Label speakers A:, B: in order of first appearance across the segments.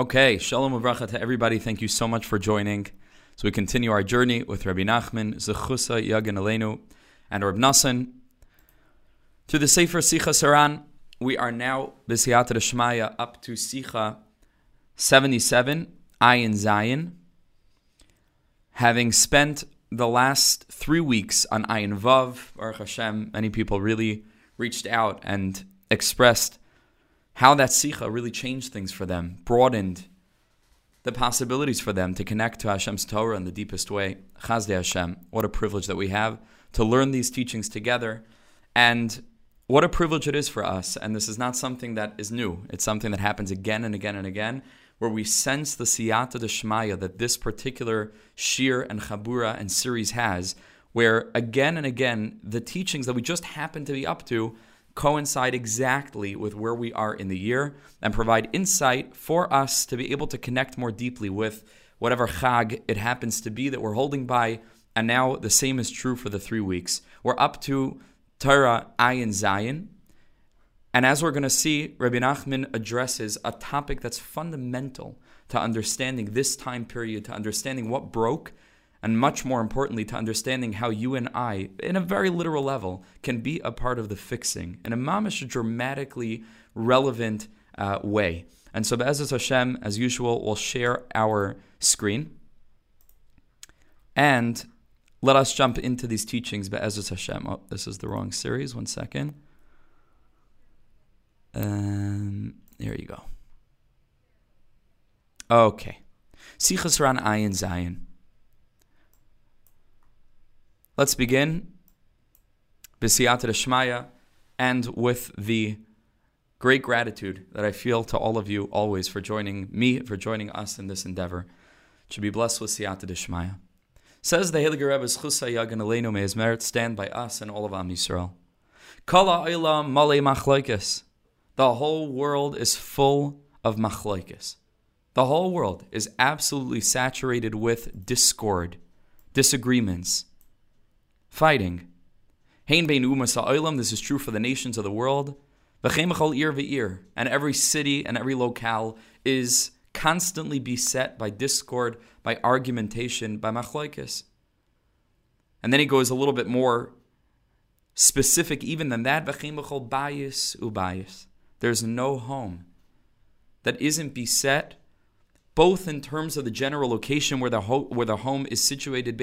A: Okay, shalom uvracha to everybody. Thank you so much for joining. So we continue our journey with Rabbi Nachman, Zechusa, Yagin Aleinu, and Rabbi Nassan. To the Sefer Sichos HaRan, we are now, B'siyat Shmaya, up to Sicha 77, Ayin Zayin. Having spent the last three weeks on Ayin Vav, Baruch Hashem, many people really reached out and expressed how that Sicha really changed things for them, broadened the possibilities for them to connect to Hashem's Torah in the deepest way. Chazde Hashem, what a privilege that we have to learn these teachings together. And what a privilege it is for us. And this is not something that is new, it's something that happens again and again and again, where we sense the siyata deshmaya that this particular shiur and chabura and series has, where again and again, the teachings that we just happen to be up to coincide exactly with where we are in the year and provide insight for us to be able to connect more deeply with whatever chag it happens to be that we're holding by. And now the same is true for the three weeks. We're up to Torah Ayin Zayin. And as we're going to see, Rabbi Nachman addresses a topic that's fundamental to understanding this time period, to understanding what broke and much more importantly, to understanding how you and I, in a very literal level, can be a part of the fixing in a mamish dramatically relevant uh, way. And so, Be'ezus Hashem, as usual, will share our screen. And let us jump into these teachings, Be'ezus Hashem. Oh, this is the wrong series. One second. Um, there you go. Okay. Sichos HaRan Ayin Zayin. Let's begin B'siyat Shmaya and with the great gratitude that I feel to all of you always for joining me, for joining us in this endeavor. To be blessed with Siyata Shmaya. Says the Heilige Rebbe Chusa Yagan Aleinu, may his merit stand by us and all of Am Yisrael. Kala Olam Male Machlaikis. The whole world is full of machlaikis. The whole world is absolutely saturated with discord, disagreements, fighting. Hein bein umas this is true for the nations of the world. V'chemachal ir ve'ir, and every city and every locale is constantly beset by discord, by argumentation, by machlokes. And then he goes a little bit more specific even than that. V'chemachal bayis ubayis. There's no home that isn't beset both in terms of the general location where the, ho- where the home is situated,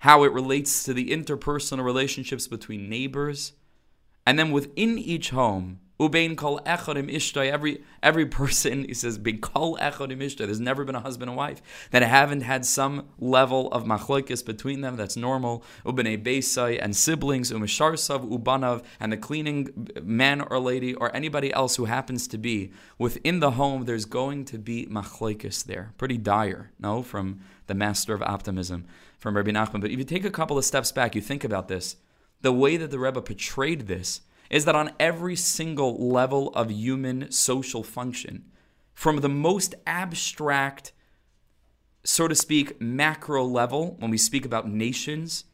A: how it relates to the interpersonal relationships between neighbors, and then within each home, ubein kol echodim ishtay, every every person, he says, kol echodim ishtay. There's never been a husband and wife that haven't had some level of machlokes between them. That's normal. Ubenei beisai and siblings, umisharsav ubanav, and the cleaning man or lady or anybody else who happens to be within the home. There's going to be machlokes there. Pretty dire, no, from the master of optimism from Rabbi Nachman. But if you take a couple of steps back, you think about this. The way that the Rebbe portrayed this is that on every single level of human social function, from the most abstract, so to speak, macro level, when we speak about nations,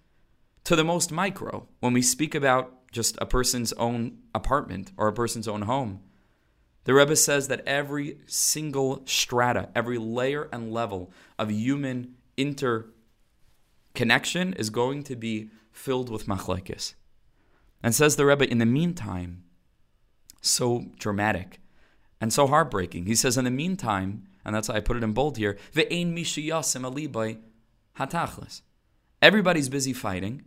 A: to the most micro, when we speak about just a person's own apartment or a person's own home. The Rebbe says that every single strata, every layer and level of human inter connection is going to be filled with machlekes. And says the Rebbe, in the meantime, so dramatic and so heartbreaking. He says, in the meantime, and that's why I put it in bold here, ve'ein mishiyasim alibai hatachlis. Everybody's busy fighting.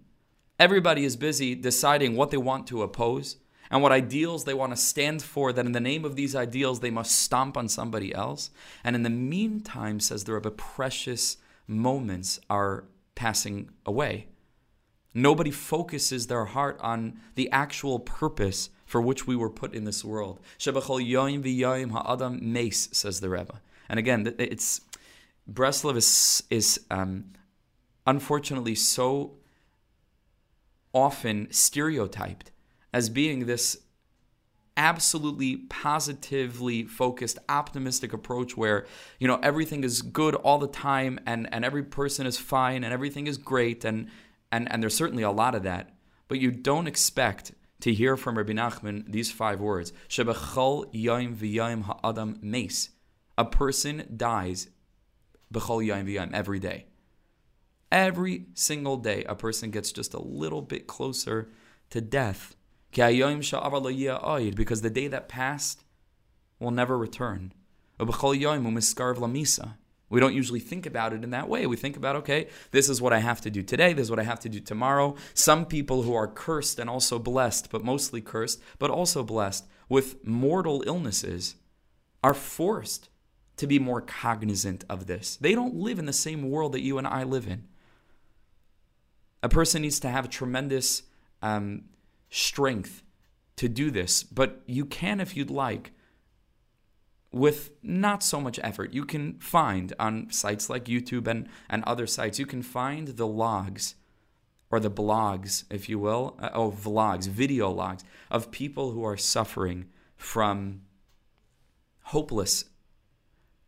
A: Everybody is busy deciding what they want to oppose and what ideals they want to stand for, that in the name of these ideals they must stomp on somebody else. And in the meantime, says the Rebbe, precious moments are passing away. Nobody focuses their heart on the actual purpose for which we were put in this world. Shebachol yoyim v'yoyim ha'adam mace, says the Rebbe. And again, it's Breslov is, is um, unfortunately so often stereotyped as being this absolutely positively focused optimistic approach where you know everything is good all the time and and every person is fine and everything is great and and and there's certainly a lot of that but you don't expect to hear from Rabbi Nachman these five words: Shebechol yom v'yom ha'adam mace. A person dies bechol yom v'yom every day. Every single day, a person gets just a little bit closer to death. Because the day that passed will never return. We don't usually think about it in that way. We think about, okay, this is what I have to do today, this is what I have to do tomorrow. Some people who are cursed and also blessed, but mostly cursed, but also blessed with mortal illnesses, are forced to be more cognizant of this. They don't live in the same world that you and I live in. A person needs to have tremendous um, strength to do this, but you can if you'd like with not so much effort. You can find on sites like YouTube and, and other sites, you can find the logs or the blogs, if you will, uh, oh, vlogs, video logs of people who are suffering from hopeless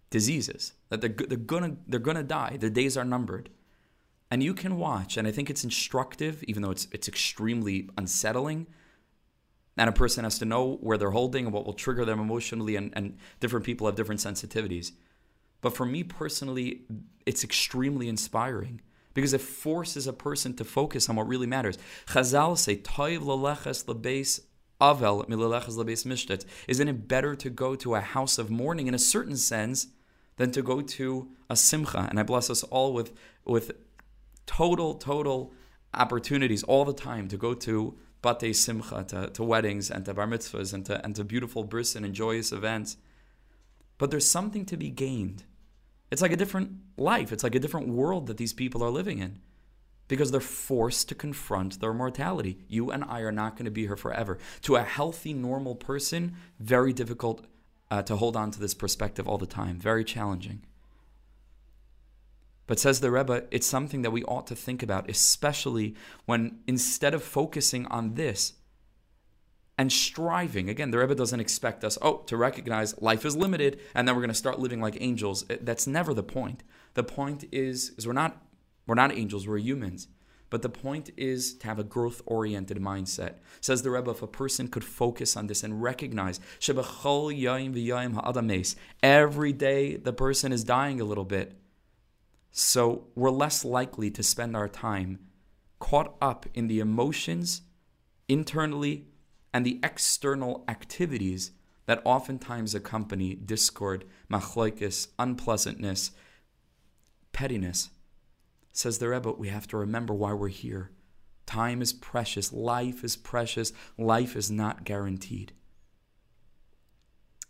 A: diseases that they're, they're gonna they're gonna die. Their days are numbered, and you can watch. And I think it's instructive, even though it's it's extremely unsettling and a person has to know where they're holding and what will trigger them emotionally, and, and different people have different sensitivities. But for me personally, it's extremely inspiring because it forces a person to focus on what really matters. Chazal say, Toiv leleches lebeis avel mileleches lebeis mishtet. Isn't it better to go to a house of mourning in a certain sense than to go to a simcha? And I bless us all with, with total, total opportunities all the time to go to Bate Simcha, to, to weddings and to bar mitzvahs and to, and to beautiful bris and joyous events. But there's something to be gained. It's like a different life, it's like a different world that these people are living in because they're forced to confront their mortality. You and I are not going to be here forever. To a healthy, normal person, very difficult uh, to hold on to this perspective all the time, very challenging. But says the Rebbe, it's something that we ought to think about, especially when instead of focusing on this and striving, again, the Rebbe doesn't expect us, oh, to recognize life is limited and then we're going to start living like angels. That's never the point. The point is, is we're not we're not angels, we're humans. But the point is to have a growth oriented mindset. Says the Rebbe, if a person could focus on this and recognize, every day the person is dying a little bit. So we're less likely to spend our time caught up in the emotions internally and the external activities that oftentimes accompany discord, machloikis, unpleasantness, pettiness. Says the Rebbe, we have to remember why we're here. Time is precious, life is precious, life is not guaranteed.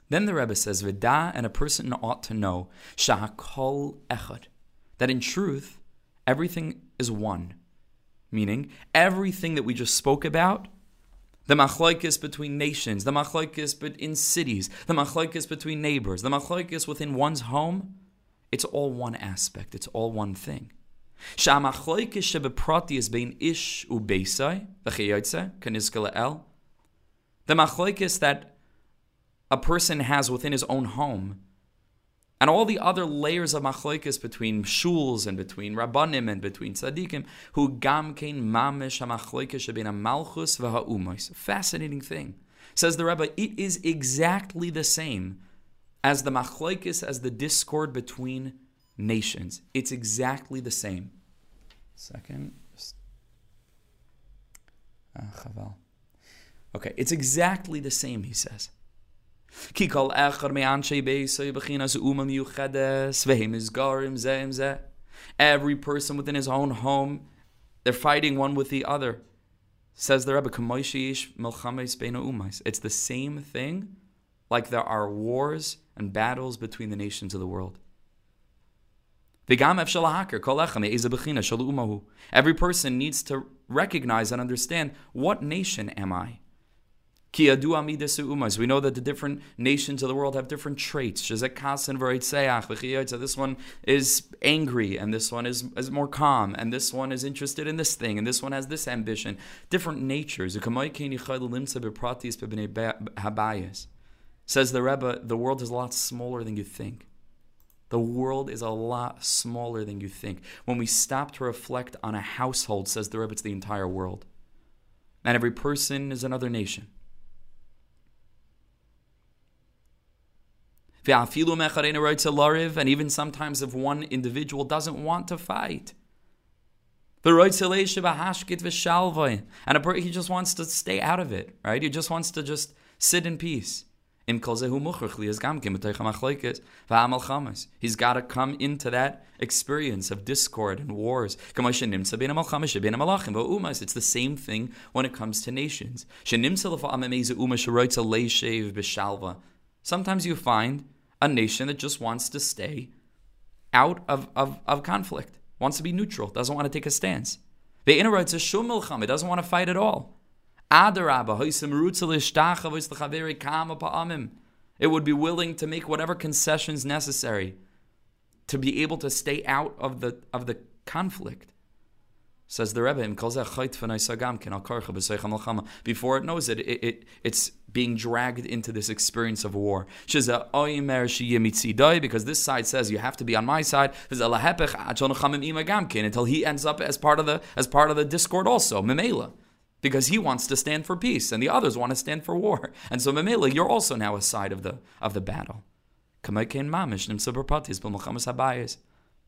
A: Then the Rebbe says, Vida, and a person ought to know, Shahakol Echad that in truth, everything is one. Meaning, everything that we just spoke about, the machlokes between nations, the machlokes in cities, the machlokes between neighbors, the machlokes within one's home, it's all one aspect, it's all one thing. The machlokes that a person has within his own home and all the other layers of machlokes between shuls and between rabbanim and between tzaddikim, who gamkein mamish hamachlokes shebin malchus v'ha'umos. Fascinating thing. Says the Rebbe, it is exactly the same as the machlokes, as the discord between nations. It's exactly the same. Second. Ah, okay, it's exactly the same, he says. Me anshe beisoy bechinas umam yuchedes vehem is garim zeim ze. Every person within his own home, they're fighting one with the other. Says the Rebbe, It's the same thing like there are wars and battles between the nations of the world. Every person needs to recognize and understand what nation am I? We know that the different nations of the world have different traits. This one is angry, and this one is, is more calm, and this one is interested in this thing, and this one has this ambition. Different natures. Says the Rebbe, the world is a lot smaller than you think. The world is a lot smaller than you think. When we stop to reflect on a household, says the Rebbe, it's the entire world. And every person is another nation. And even sometimes if one individual doesn't want to fight, and a, he just wants to stay out of it, right? He just wants to just sit in peace. He's got to come into that experience of discord and wars. It's the same thing when it comes to nations. Sometimes you find a nation that just wants to stay out of, of, of conflict, wants to be neutral, doesn't want to take a stance. It doesn't want to fight at all. It would be willing to make whatever concessions necessary to be able to stay out of the of the conflict. Says the Rebbe, before it knows it, it, it, it's being dragged into this experience of war. Because this side says you have to be on my side until he ends up as part of the as part of the discord also, Memela. Because he wants to stand for peace and the others want to stand for war. And so Memela, you're also now a side of the of the battle.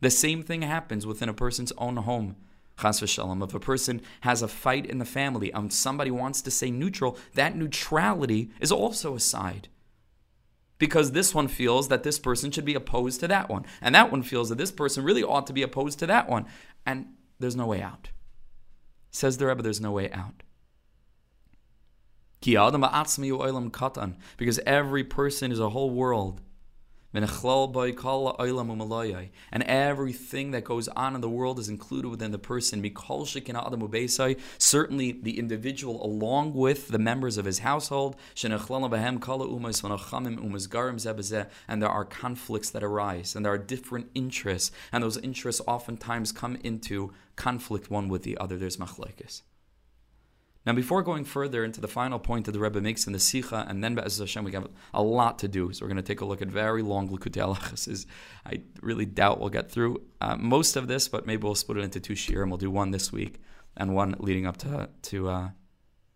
A: The same thing happens within a person's own home. Chas v'shalom. If a person has a fight in the family and somebody wants to say neutral, that neutrality is also a side. Because this one feels that this person should be opposed to that one. And that one feels that this person really ought to be opposed to that one. And there's no way out. Says the Rebbe, there's no way out. Because every person is a whole world. And everything that goes on in the world is included within the person. Certainly the individual along with the members of his household. And there are conflicts that arise, and there are different interests, and those interests oftentimes come into conflict one with the other. There's machlekes. Now, before going further into the final point that the Rebbe makes in the Sikha, and then Be'ez Hashem, we have a lot to do. So we're going to take a look at very long Likutei. I really doubt we'll get through uh, most of this, but maybe we'll split it into two shir, and we'll do one this week and one leading up to to. Uh,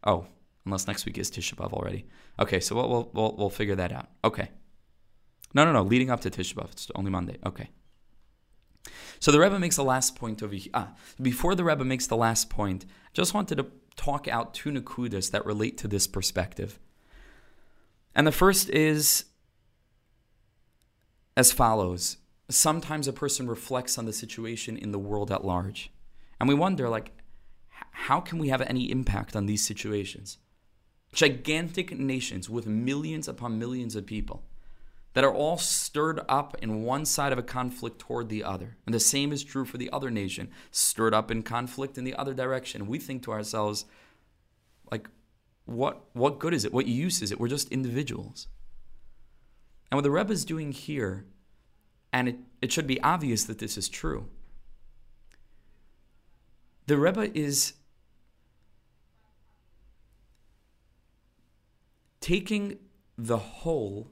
A: oh, unless next week is Tisha B'av already. Okay, so we'll, we'll we'll figure that out. Okay. No, no, no. Leading up to Tisha B'av, it's only Monday. Okay. So the Rebbe makes the last point over here. Ah, before the Rebbe makes the last point, just wanted to talk out two nakudas that relate to this perspective. And the first is as follows Sometimes a person reflects on the situation in the world at large. And we wonder, like, how can we have any impact on these situations? Gigantic nations with millions upon millions of people that are all stirred up in one side of a conflict toward the other. And the same is true for the other nation, stirred up in conflict in the other direction. We think to ourselves, like, what what good is it? What use is it? We're just individuals. And what the Rebbe is doing here, and it, it should be obvious that this is true, the Rebbe is taking the whole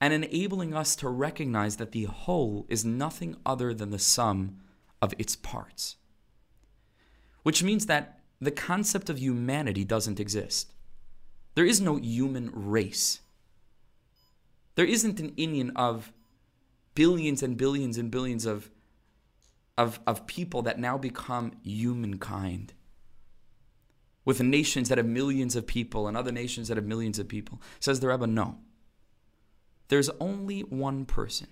A: and enabling us to recognize that the whole is nothing other than the sum of its parts. Which means that the concept of humanity doesn't exist. There is no human race. There isn't an Indian of billions and billions and billions of, of, of people that now become humankind. With nations that have millions of people and other nations that have millions of people. Says the Rebbe, no. There's only one person.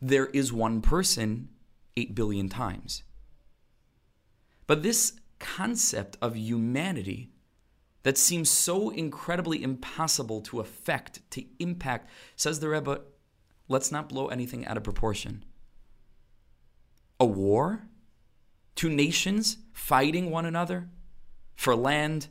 A: There is one person 8 billion times. But this concept of humanity that seems so incredibly impossible to affect, to impact, says the Rebbe, let's not blow anything out of proportion. A war? Two nations fighting one another for land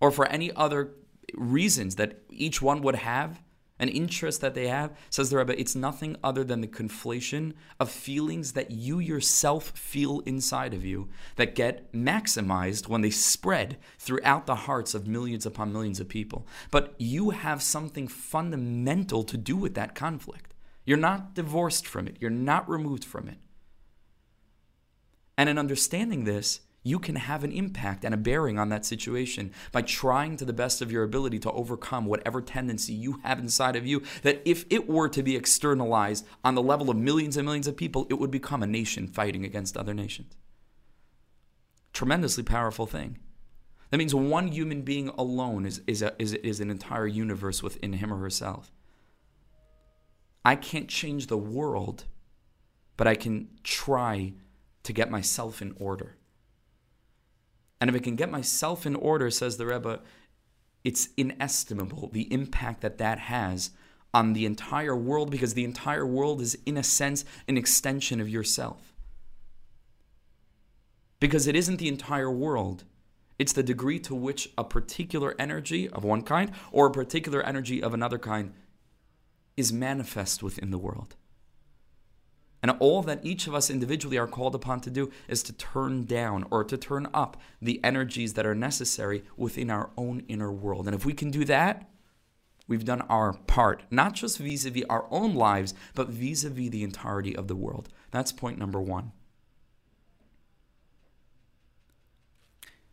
A: or for any other reasons that each one would have, an interest that they have, says the Rebbe, it's nothing other than the conflation of feelings that you yourself feel inside of you that get maximized when they spread throughout the hearts of millions upon millions of people. But you have something fundamental to do with that conflict. You're not divorced from it, you're not removed from it. And in understanding this, you can have an impact and a bearing on that situation by trying to the best of your ability to overcome whatever tendency you have inside of you. That if it were to be externalized on the level of millions and millions of people, it would become a nation fighting against other nations. Tremendously powerful thing. That means one human being alone is, is, a, is, is an entire universe within him or herself. I can't change the world, but I can try to get myself in order. And if I can get myself in order, says the Rebbe, it's inestimable the impact that that has on the entire world because the entire world is, in a sense, an extension of yourself. Because it isn't the entire world, it's the degree to which a particular energy of one kind or a particular energy of another kind is manifest within the world. And all that each of us individually are called upon to do is to turn down or to turn up the energies that are necessary within our own inner world. And if we can do that, we've done our part, not just vis a vis our own lives, but vis a vis the entirety of the world. That's point number one.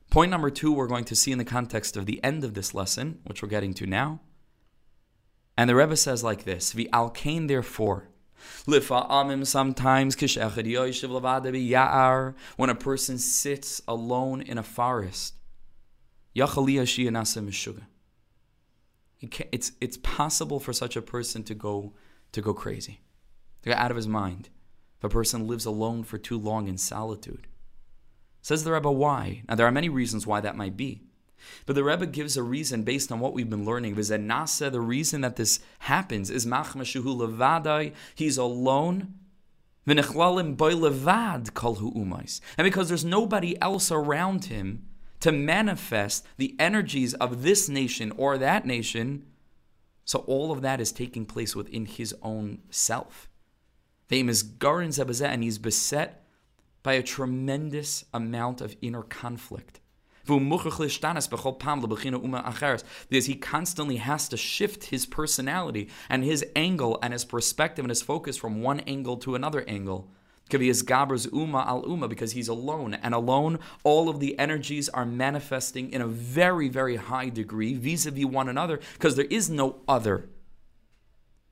A: Point number two, we're going to see in the context of the end of this lesson, which we're getting to now. And the Rebbe says like this: "The al kein, therefore." Lifa'amim sometimes when a person sits alone in a forest. It's, it's possible for such a person to go to go crazy, to go out of his mind. If a person lives alone for too long in solitude. Says the Rebbe, why? Now there are many reasons why that might be. But the Rebbe gives a reason based on what we've been learning. Nasa, the reason that this happens is machmashuhu levadai. He's alone. And because there's nobody else around him to manifest the energies of this nation or that nation, so all of that is taking place within his own self. The Famous Garin and he's beset by a tremendous amount of inner conflict. Because he constantly has to shift his personality and his angle and his perspective and his focus from one angle to another angle. Because he's alone, and alone, all of the energies are manifesting in a very, very high degree vis a vis one another, because there is no other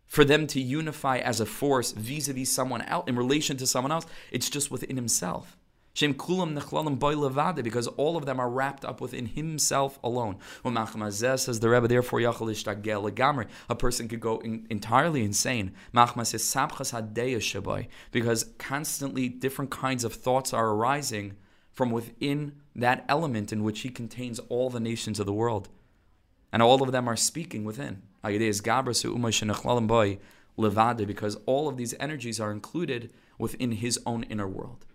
A: for them to unify as a force vis a vis someone else in relation to someone else. It's just within himself. Shem kulam nechlalim boy because all of them are wrapped up within himself alone. says the Rebbe, therefore a person could go in, entirely insane. Machmas says because constantly different kinds of thoughts are arising from within that element in which he contains all the nations of the world. And all of them are speaking within. Because all of these energies are included within his own inner world.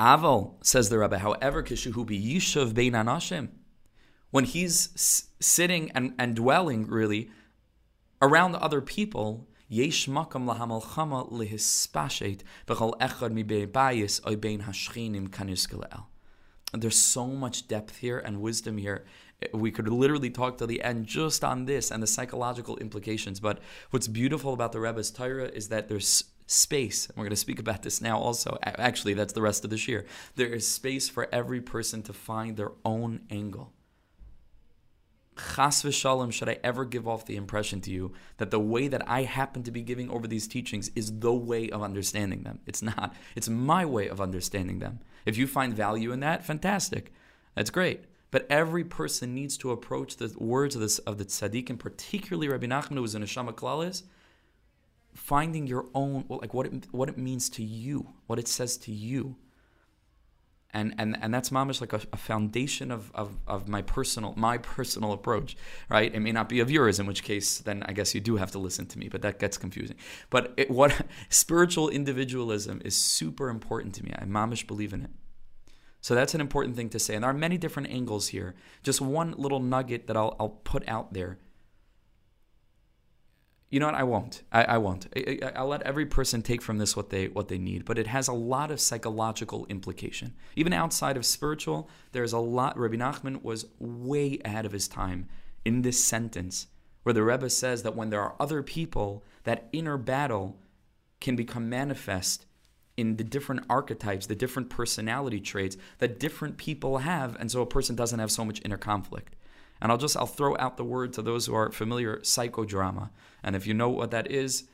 A: Aval, says the Rebbe, however, kishuhu be yishuv bein anashim, when he's sitting and, and dwelling really around other people, yesh makam lahamalchama lehispashet b'chol echad mi bayis oy bein hashchinim. There's so much depth here and wisdom here. We could literally talk to the end just on this and the psychological implications. But what's beautiful about the Rebbe's Torah is that there's space. And we're going to speak about this now also. Actually, that's the rest of this year. There is space for every person to find their own angle. Chas v'shalom, should I ever give off the impression to you that the way that I happen to be giving over these teachings is the way of understanding them? It's not. It's my way of understanding them. If you find value in that, fantastic. That's great. But every person needs to approach the words of, this, of the tzaddik, and particularly Rabbi Nachman, who was in a Shama Klalis, finding your own like what it, what it means to you, what it says to you. And, and, and that's mamish like a, a foundation of, of, of my personal my personal approach, right? It may not be of yours, in which case then I guess you do have to listen to me, but that gets confusing. But it, what spiritual individualism is super important to me. I mamish believe in it. So that's an important thing to say. And there are many different angles here. Just one little nugget that I'll, I'll put out there you know what? I won't. I, I won't. I, will let every person take from this what they what they need. But it has a lot of psychological implication. Even outside of spiritual, there's a lot. Rabbi Nachman was way ahead of his time in this sentence, where the Rebbe says that when there are other people, that inner battle can become manifest in the different archetypes, the different personality traits that different people have, and so a person doesn't have so much inner conflict. And I'll just I'll throw out the word to those who are familiar psychodrama. And if you know what that is,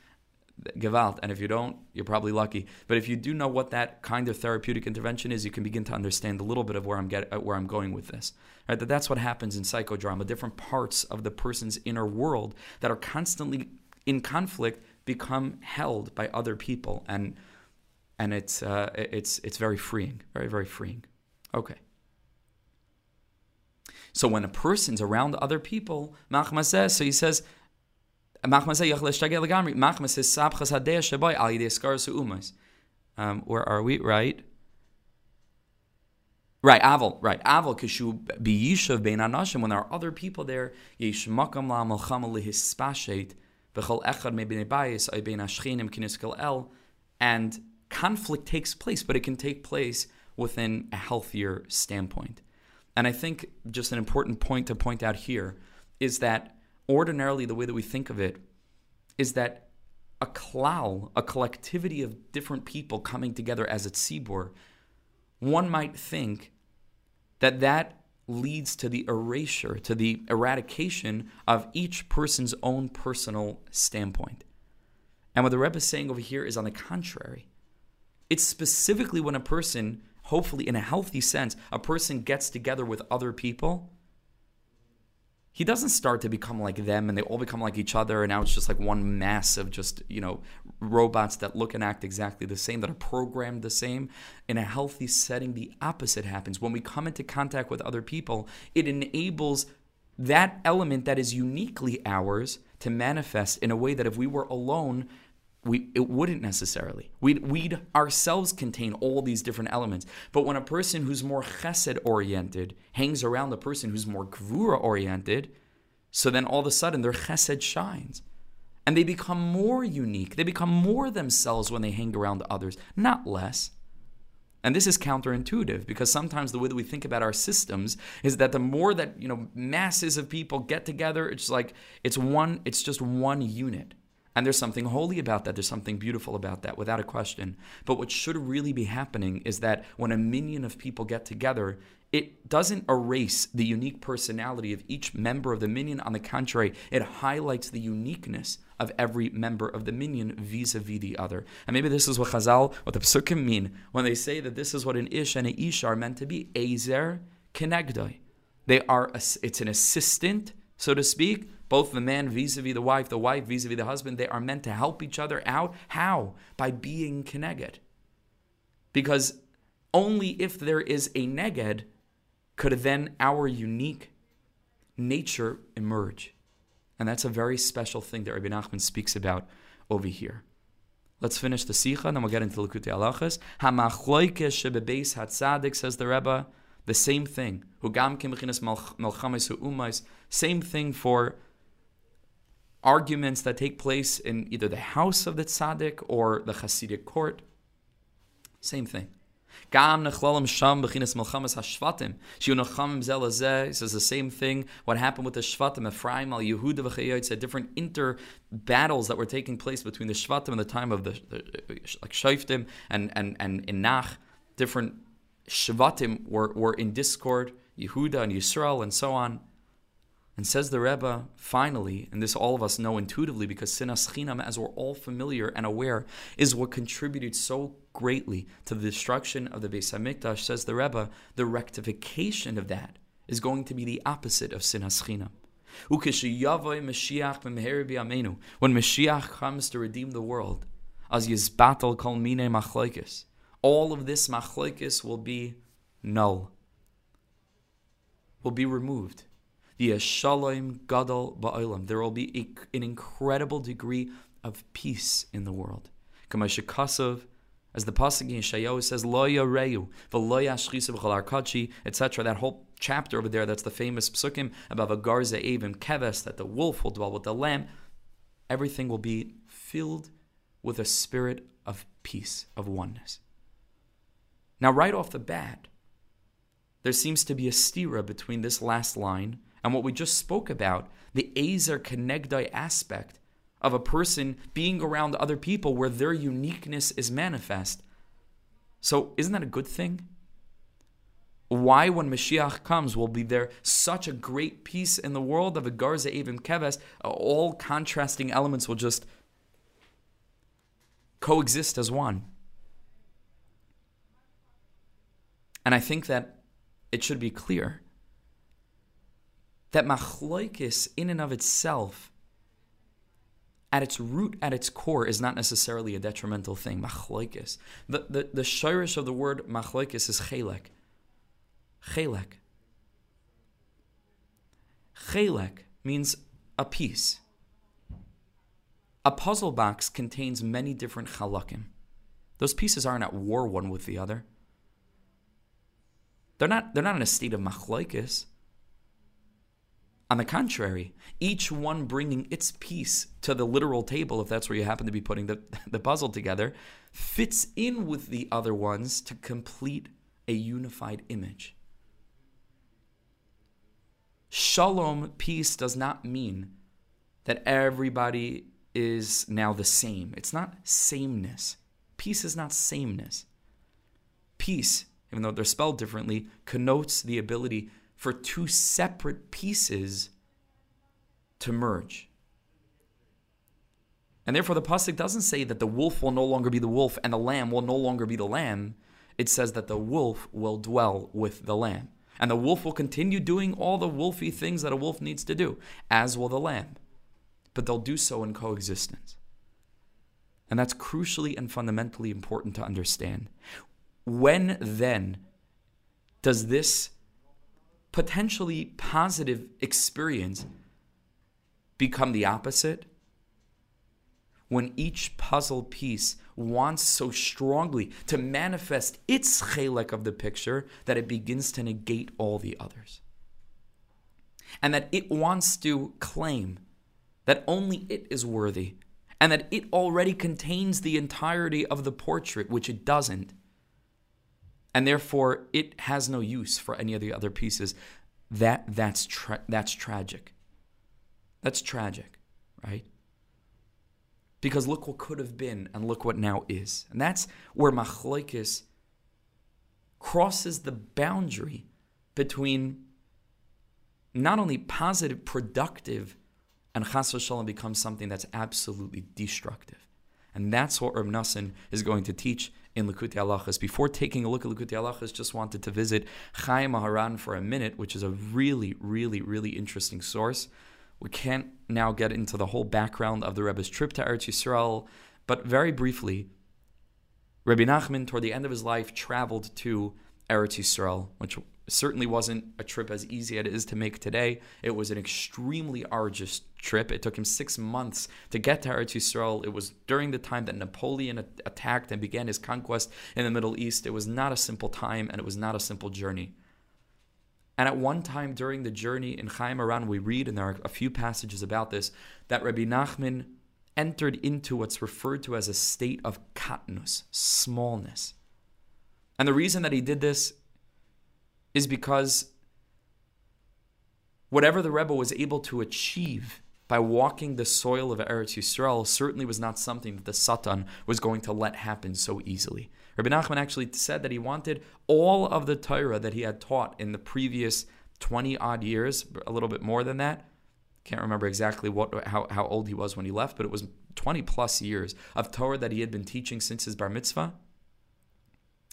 A: Gewalt. And if you don't, you're probably lucky. But if you do know what that kind of therapeutic intervention is, you can begin to understand a little bit of where I'm get, uh, where I'm going with this. Right? That that's what happens in psychodrama. Different parts of the person's inner world that are constantly in conflict become held by other people, and and it's uh, it's it's very freeing, very very freeing. Okay. So when a person's around other people, Machma says, so he says, al yidei skaras umas. Um, where are we? Right. Right, Aval, right, Aval, Kishu biyishav bein anashim, when there are other people there, yesh makam la malchama lehispashet, bechol echad me b'nei bayis, el, and conflict takes place, but it can take place within a healthier standpoint. And I think just an important point to point out here is that ordinarily the way that we think of it is that a klal, a collectivity of different people coming together as a tzibur, one might think that that leads to the erasure, to the eradication of each person's own personal standpoint. And what the Rebbe is saying over here is on the contrary. It's specifically when a person, hopefully in a healthy sense, a person gets together with other people he doesn't start to become like them and they all become like each other and now it's just like one mass of just you know robots that look and act exactly the same that are programmed the same. In a healthy setting the opposite happens. When we come into contact with other people it enables that element that is uniquely ours to manifest in a way that if we were alone we it wouldn't necessarily. We'd, we'd ourselves contain all these different elements. But when a person who's more chesed oriented hangs around the person who's more gvura oriented, so then all of a sudden their chesed shines. And they become more unique. They become more themselves when they hang around others, not less. And this is counterintuitive because sometimes the way that we think about our systems is that the more that, you know, masses of people get together, it's like it's one it's just one unit. And there's something holy about that. There's something beautiful about that, without a question. But what should really be happening is that when a minyan of people get together, it doesn't erase the unique personality of each member of the minyan. On the contrary, it highlights the uniqueness of every member of the minyan vis-a-vis the other. And maybe this is what Chazal, what the Psukim mean when they say that this is what an ish and an ish are meant to be. Ezer kenegdoi. They are, a, it's an assistant, so to speak, both the man vis-a-vis the wife, the wife vis-a-vis the husband, they are meant to help each other out. How? By being keneged. Because only if there is a neged could then our unique nature emerge. And that's a very special thing that Rabbi Nachman speaks about over here. Let's finish the Sikha, and then we'll get into Likutei Halachas. Hamachloike shebebeis hatzadik, says the Rebbe, the same thing. Hugam melchames Same thing for arguments that take place in either the house of the tzaddik or the Hasidic court. Same thing. Gam nechlalim says the same thing. What happened with the shvatim, Ephraim al Yehuda v'chayot, said different inter battles that were taking place between the shvatim in the time of the, the like shayftim and and and Inach. Different shvatim were were in discord. Yehuda and Yisrael and so on. And says the Rebbe, finally, and this all of us know intuitively because sinas chinam, as we're all familiar and aware, is what contributed so greatly to the destruction of the Beis Hamikdash. Says the Rebbe, the rectification of that is going to be the opposite of sinas chinam. When Mashiach comes to redeem the world, as yizbatal kol mine machloikis, all of this machlokes will be null, will be removed Shalom gadol ba'olam. There will be a, an incredible degree of peace in the world. Kamashikasov, as the pasuk in Yeshayahu says, Lo yareyu, v'lo yashchisu v'chol etc. That whole chapter over there, that's the famous psukim about the garza evim keves, that the wolf will dwell with the lamb. Everything will be filled with a spirit of peace, of oneness. Now, right off the bat, there seems to be a stira between this last line and what we just spoke about, the Ezer Kenegdai aspect of a person being around other people where their uniqueness is manifest. So, isn't that a good thing? Why, when Mashiach comes, will be there such a great peace in the world of a Garza Avim Keves? Uh, all contrasting elements will just coexist as one. And I think that it should be clear that machloikis in and of itself, at its root, at its core, is not necessarily a detrimental thing. Machloikis. The, the, the shirish of the word machloikis is chelek. Chelek. Chelek means a piece. A puzzle box contains many different chalakim. Those pieces aren't at war one with the other. They're not, they're not in a state of machloikis. On the contrary, each one bringing its piece to the literal table, if that's where you happen to be putting the, the puzzle together, fits in with the other ones to complete a unified image. Shalom, peace, does not mean that everybody is now the same. It's not sameness. Peace is not sameness. Peace even though they're spelled differently, connotes the ability for two separate pieces to merge. And therefore, the pasuk doesn't say that the wolf will no longer be the wolf and the lamb will no longer be the lamb. It says that the wolf will dwell with the lamb. And the wolf will continue doing all the wolfy things that a wolf needs to do, as will the lamb. But they'll do so in coexistence. And that's crucially and fundamentally important to understand. When then does this potentially positive experience become the opposite? When each puzzle piece wants so strongly to manifest its chelek of the picture that it begins to negate all the others. And that it wants to claim that only it is worthy and that it already contains the entirety of the portrait, which it doesn't and therefore it has no use for any of the other pieces. That that's tra- that's tragic. That's tragic, right? Because look what could have been, and look what now is, and that's where machlokes crosses the boundary between not only positive, productive, and chas v'shalom becomes something that's absolutely destructive. And that's what Reb Nassan is going to teach in Likutei Halachas. Before taking a look at Likutei Halachas, just wanted to visit Chayei Moharan for a minute, which is a really, really, really interesting source. We can't now get into the whole background of the Rebbe's trip to Eretz Yisrael, but very briefly, Rabbi Nachman, toward the end of his life, traveled to Eretz Yisrael, which certainly wasn't a trip as easy as it is to make today. It was an extremely arduous trip. It took him six months to get to Eretz Yisrael. It was during the time that Napoleon attacked and began his conquest in the Middle East. It was not a simple time and it was not a simple journey. And at one time during the journey in Chayei Moharan, we read, and there are a few passages about this, that Rabbi Nachman entered into what's referred to as a state of katnus, smallness. And the reason that he did this is because whatever the Rebbe was able to achieve by walking the soil of Eretz Yisrael certainly was not something that the Satan was going to let happen so easily. Rabbi Nachman actually said that he wanted all of the Torah that he had taught in the previous 20 odd years, a little bit more than that. Can't remember exactly what how, how old he was when he left, but it was 20 plus years of Torah that he had been teaching since his bar mitzvah.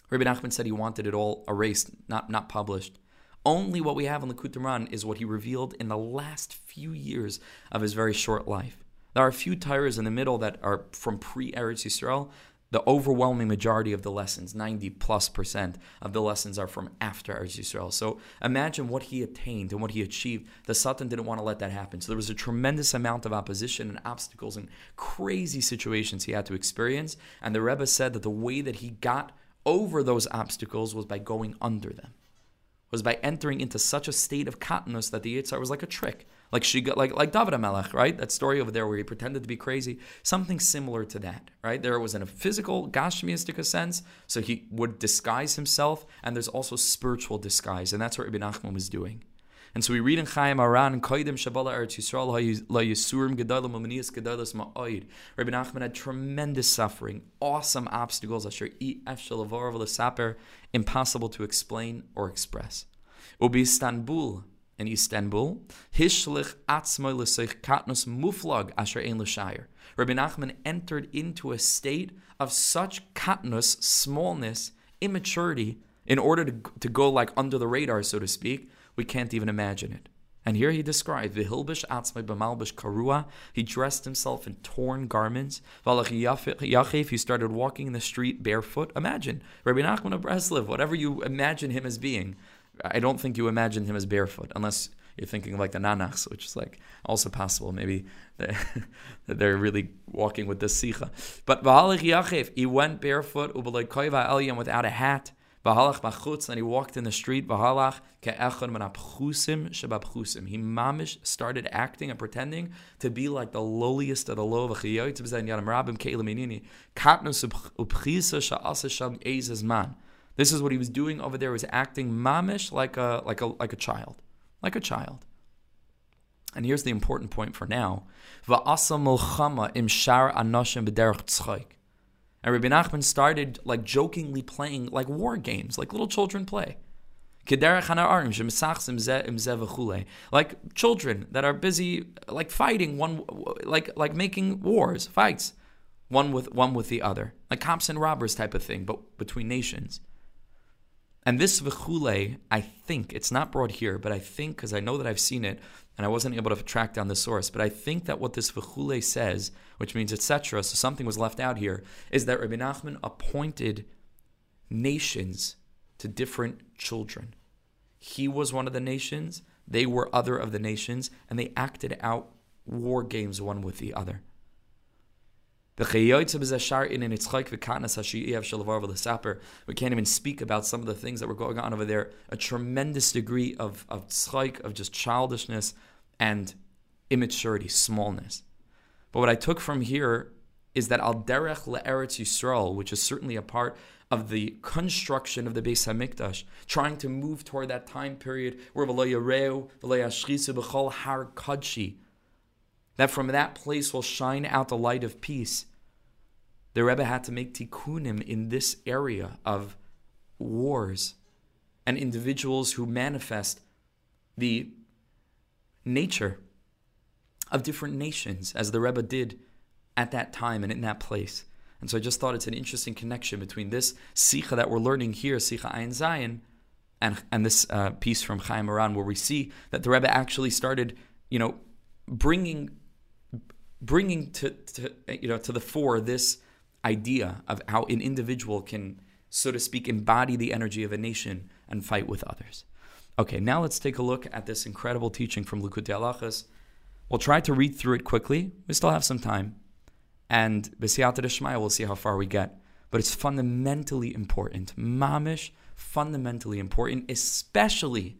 A: Rabbi Nachman said he wanted it all erased, not, not published. Only what we have in the Likutei Moharan is what he revealed in the last few years of his very short life. There are a few tires in the middle that are from pre Eretz Yisrael. The overwhelming majority of the lessons, 90 plus percent of the lessons, are from after Eretz Yisrael. So imagine what he attained and what he achieved. The Satan didn't want to let that happen. So there was a tremendous amount of opposition and obstacles and crazy situations he had to experience. And the Rebbe said that the way that he got over those obstacles was by going under them, was by entering into such a state of katnus that the Yitzhar was like a trick. Like she got, like like David Melech, right? That story over there where he pretended to be crazy. Something similar to that, right? There was in a physical, gashmiistic sense, so he would disguise himself, and there's also spiritual disguise, and that's what Ibn Nachman was doing. And so we read in Chayei Moharan, Koidim Shabala Eretz Yisrael La Yisurim Gedalim Amanias Gedalis Ma'oid. Rabbi Nachman had tremendous suffering, awesome obstacles, Asher Ef Shalavar Saper, impossible to explain or express. Ubi Istanbul, in Istanbul, Hishlich Atzmoy L'Seich Katnus Muflag Asher Ein L'Shire. Rabbi Nachman entered into a state of such katnus, smallness, immaturity, in order to, to go like under the radar, so to speak, we can't even imagine it. And here he described Vihilbish Atzmai B'malbish Karua. He dressed himself in torn garments. Valach he started walking in the street barefoot. Imagine Rabbi Nachman of Breslev, whatever you imagine him as being. I don't think you imagine him as barefoot, unless you're thinking of like the nanachs, which is like also possible. Maybe that they're really walking with the sicha. But he went barefoot, without a hat. Vahalach machutz, and he walked in the street. Vahalach ke'echon menapchusim shebapchusim. He mamish started acting and pretending to be like the lowliest of the low. of a V'chiyoyt b'zayin yadam rabim ke'ilaminini. Katnus upchisa sha'asa sham ezes man. This is what he was doing over there. He was acting mamish like a like a like a child, like a child. And here's the important point for now. Va'asa milchama im shar anoshim b'derech tzchayk. And Rabbi Nachman started like jokingly playing like war games, like little children play. Like children that are busy like fighting one like like making wars, fights, one with one with the other. Like cops and robbers type of thing, but between nations. And this v'chule, I think, it's not brought here, but I think, because I know that I've seen it, and I wasn't able to track down the source, but I think that what this v'chule says, which means etc., so something was left out here, is that Rabbi Nachman appointed nations to different children. He was one of the nations, they were other of the nations, and they acted out war games one with the other. We can't even speak about some of the things that were going on over there. A tremendous degree of of of just childishness and immaturity, smallness. But what I took from here is that al derech le'eretz Yisrael, which is certainly a part of the construction of the Beis Hamikdash, trying to move toward that time period where v'lo yareu, v'lo yashrisu har kadshi, that from that place will shine out the light of peace. The Rebbe had to make tikkunim in this area of wars and individuals who manifest the nature of different nations, as the Rebbe did at that time and in that place. And so I just thought it's an interesting connection between this Sikha that we're learning here, Sikha Ayin Zayin, and, and this uh, piece from Chayei Moharan, where we see that the Rebbe actually started, you know, bringing bringing to, to you know to the fore this idea of how an individual can, so to speak, embody the energy of a nation and fight with others. Okay, now let's take a look at this incredible teaching from Likutei Halachos. We'll try to read through it quickly. We still have some time. And B'siyata Deshmaya, we'll see how far we get. But it's fundamentally important. Mamish, fundamentally important, especially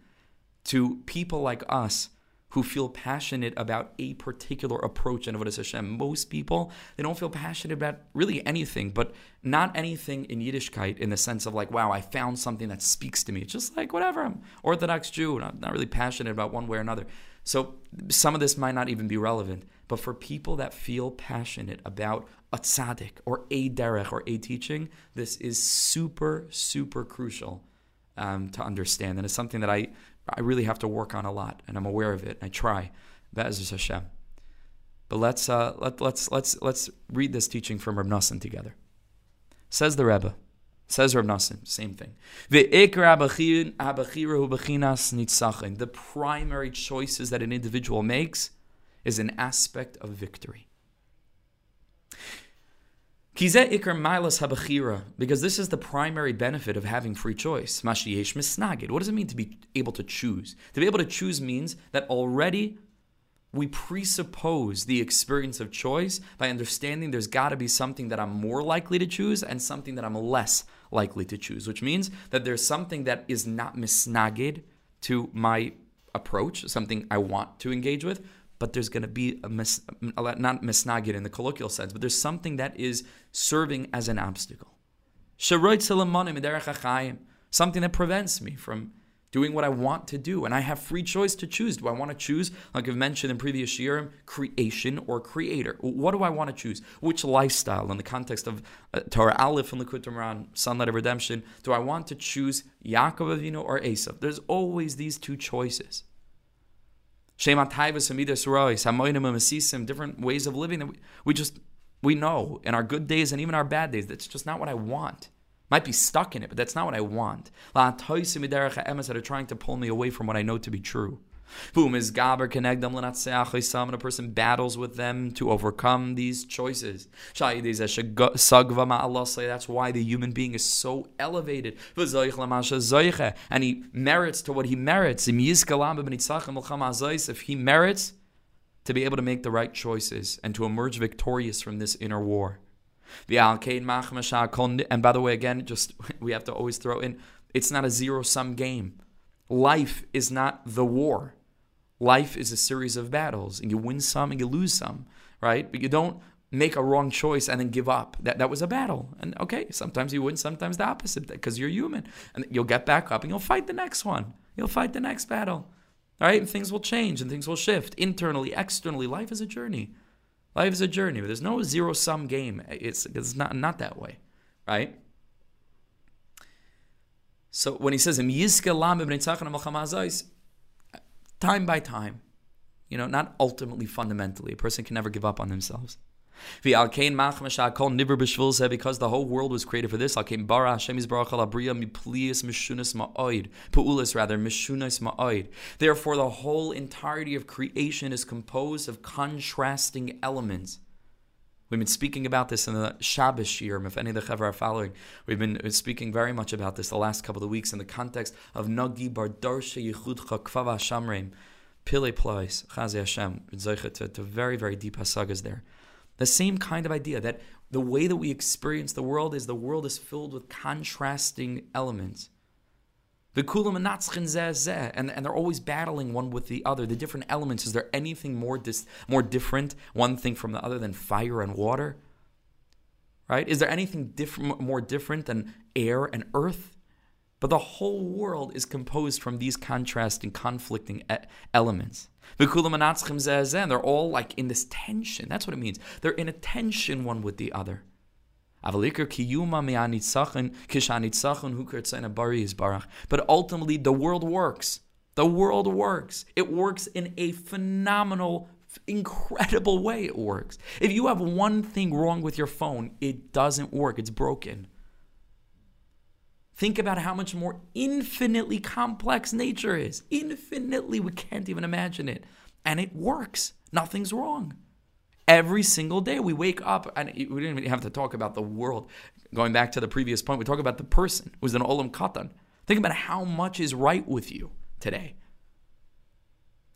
A: to people like us who feel passionate about a particular approach in Avodah Hashem. Most people, they don't feel passionate about really anything, but not anything in Yiddishkeit in the sense of like, wow, I found something that speaks to me. It's just like, whatever, I'm Orthodox Jew, and I'm not really passionate about one way or another. So some of this might not even be relevant. But for people that feel passionate about a tzaddik or a derech or a teaching, this is super, super crucial um, to understand. And it's something that I I really have to work on a lot, and I'm aware of it. I try. Be'ezus Hashem. But let's uh, let, let's let's let's read this teaching from Reb Nosson together. Says the Rebbe. Says Reb Nosson, same thing. The primary choices that an individual makes is an aspect of victory. Because this is the primary benefit of having free choice. Mashiyesh misnagid. What does it mean to be able to choose? To be able to choose means that already we presuppose the experience of choice by understanding there's got to be something that I'm more likely to choose and something that I'm less likely to choose, which means that there's something that is not misnagid to my approach, something I want to engage with, but there's going to be a mis, not misnagid in the colloquial sense, but there's something that is serving as an obstacle. Something that prevents me from doing what I want to do. And I have free choice to choose. Do I want to choose, like I've mentioned in previous year, creation or creator? What do I want to choose? Which lifestyle in the context of uh, Torah Aleph and Likutei Moharan, Sunlight of Redemption, do I want to choose Yaakov Avinu or Esav? There's always these two choices. Different ways of living that we, we just we know in our good days and even our bad days that's just not what I want. Might be stuck in it, but that's not what I want. That are trying to pull me away from what I know to be true. Boom is gaber kenegdam and a person battles with them to overcome these choices. That's why the human being is so elevated. And he merits to what he merits. If he merits to be able to make the right choices and to emerge victorious from this inner war. And by the way, again, just we have to always throw in it's not a zero sum game. Life is not the war. Life is a series of battles, and you win some and you lose some, right? But you don't make a wrong choice and then give up. That that was a battle. And okay, sometimes you win, sometimes the opposite, because you're human. And you'll get back up and you'll fight the next one. You'll fight the next battle. All right, and things will change and things will shift internally, externally. Life is a journey. Life is a journey. There's no zero sum game. It's, it's not, not that way, right? So when he says, time by time, you know, not ultimately fundamentally, a person can never give up on themselves. Because the whole world was created for this. Pu'ulis rather, mishunas ma'oid. Therefore, the whole entirety of creation is composed of contrasting elements. We've been speaking about this in the Shabbos year. If any of the Chaver are following, we've been uh, speaking very much about this the last couple of weeks in the context of Nagi Bar Darsha Yichudcha Kfava Shamreim, Pile Plais, Chazi Hashem, to very, very deep hasagas there. The same kind of idea that the way that we experience the world is the world is filled with contrasting elements. And, and they're always battling one with the other. The different elements. Is there anything more dis, more different, one thing from the other, than fire and water? Right? Is there anything different, more different than air and earth? But the whole world is composed from these contrasting, conflicting elements. And they're all like in this tension. That's what it means. They're in a tension one with the other. But ultimately, the world works. The world works. It works in a phenomenal, incredible way. It works. If you have one thing wrong with your phone, it doesn't work. It's broken. Think about how much more infinitely complex nature is. Infinitely, we can't even imagine it. And it works. Nothing's wrong. Every single day we wake up, and we didn't even have to talk about the world. Going back to the previous point, we talk about the person who's an olam katan. Think about how much is right with you today.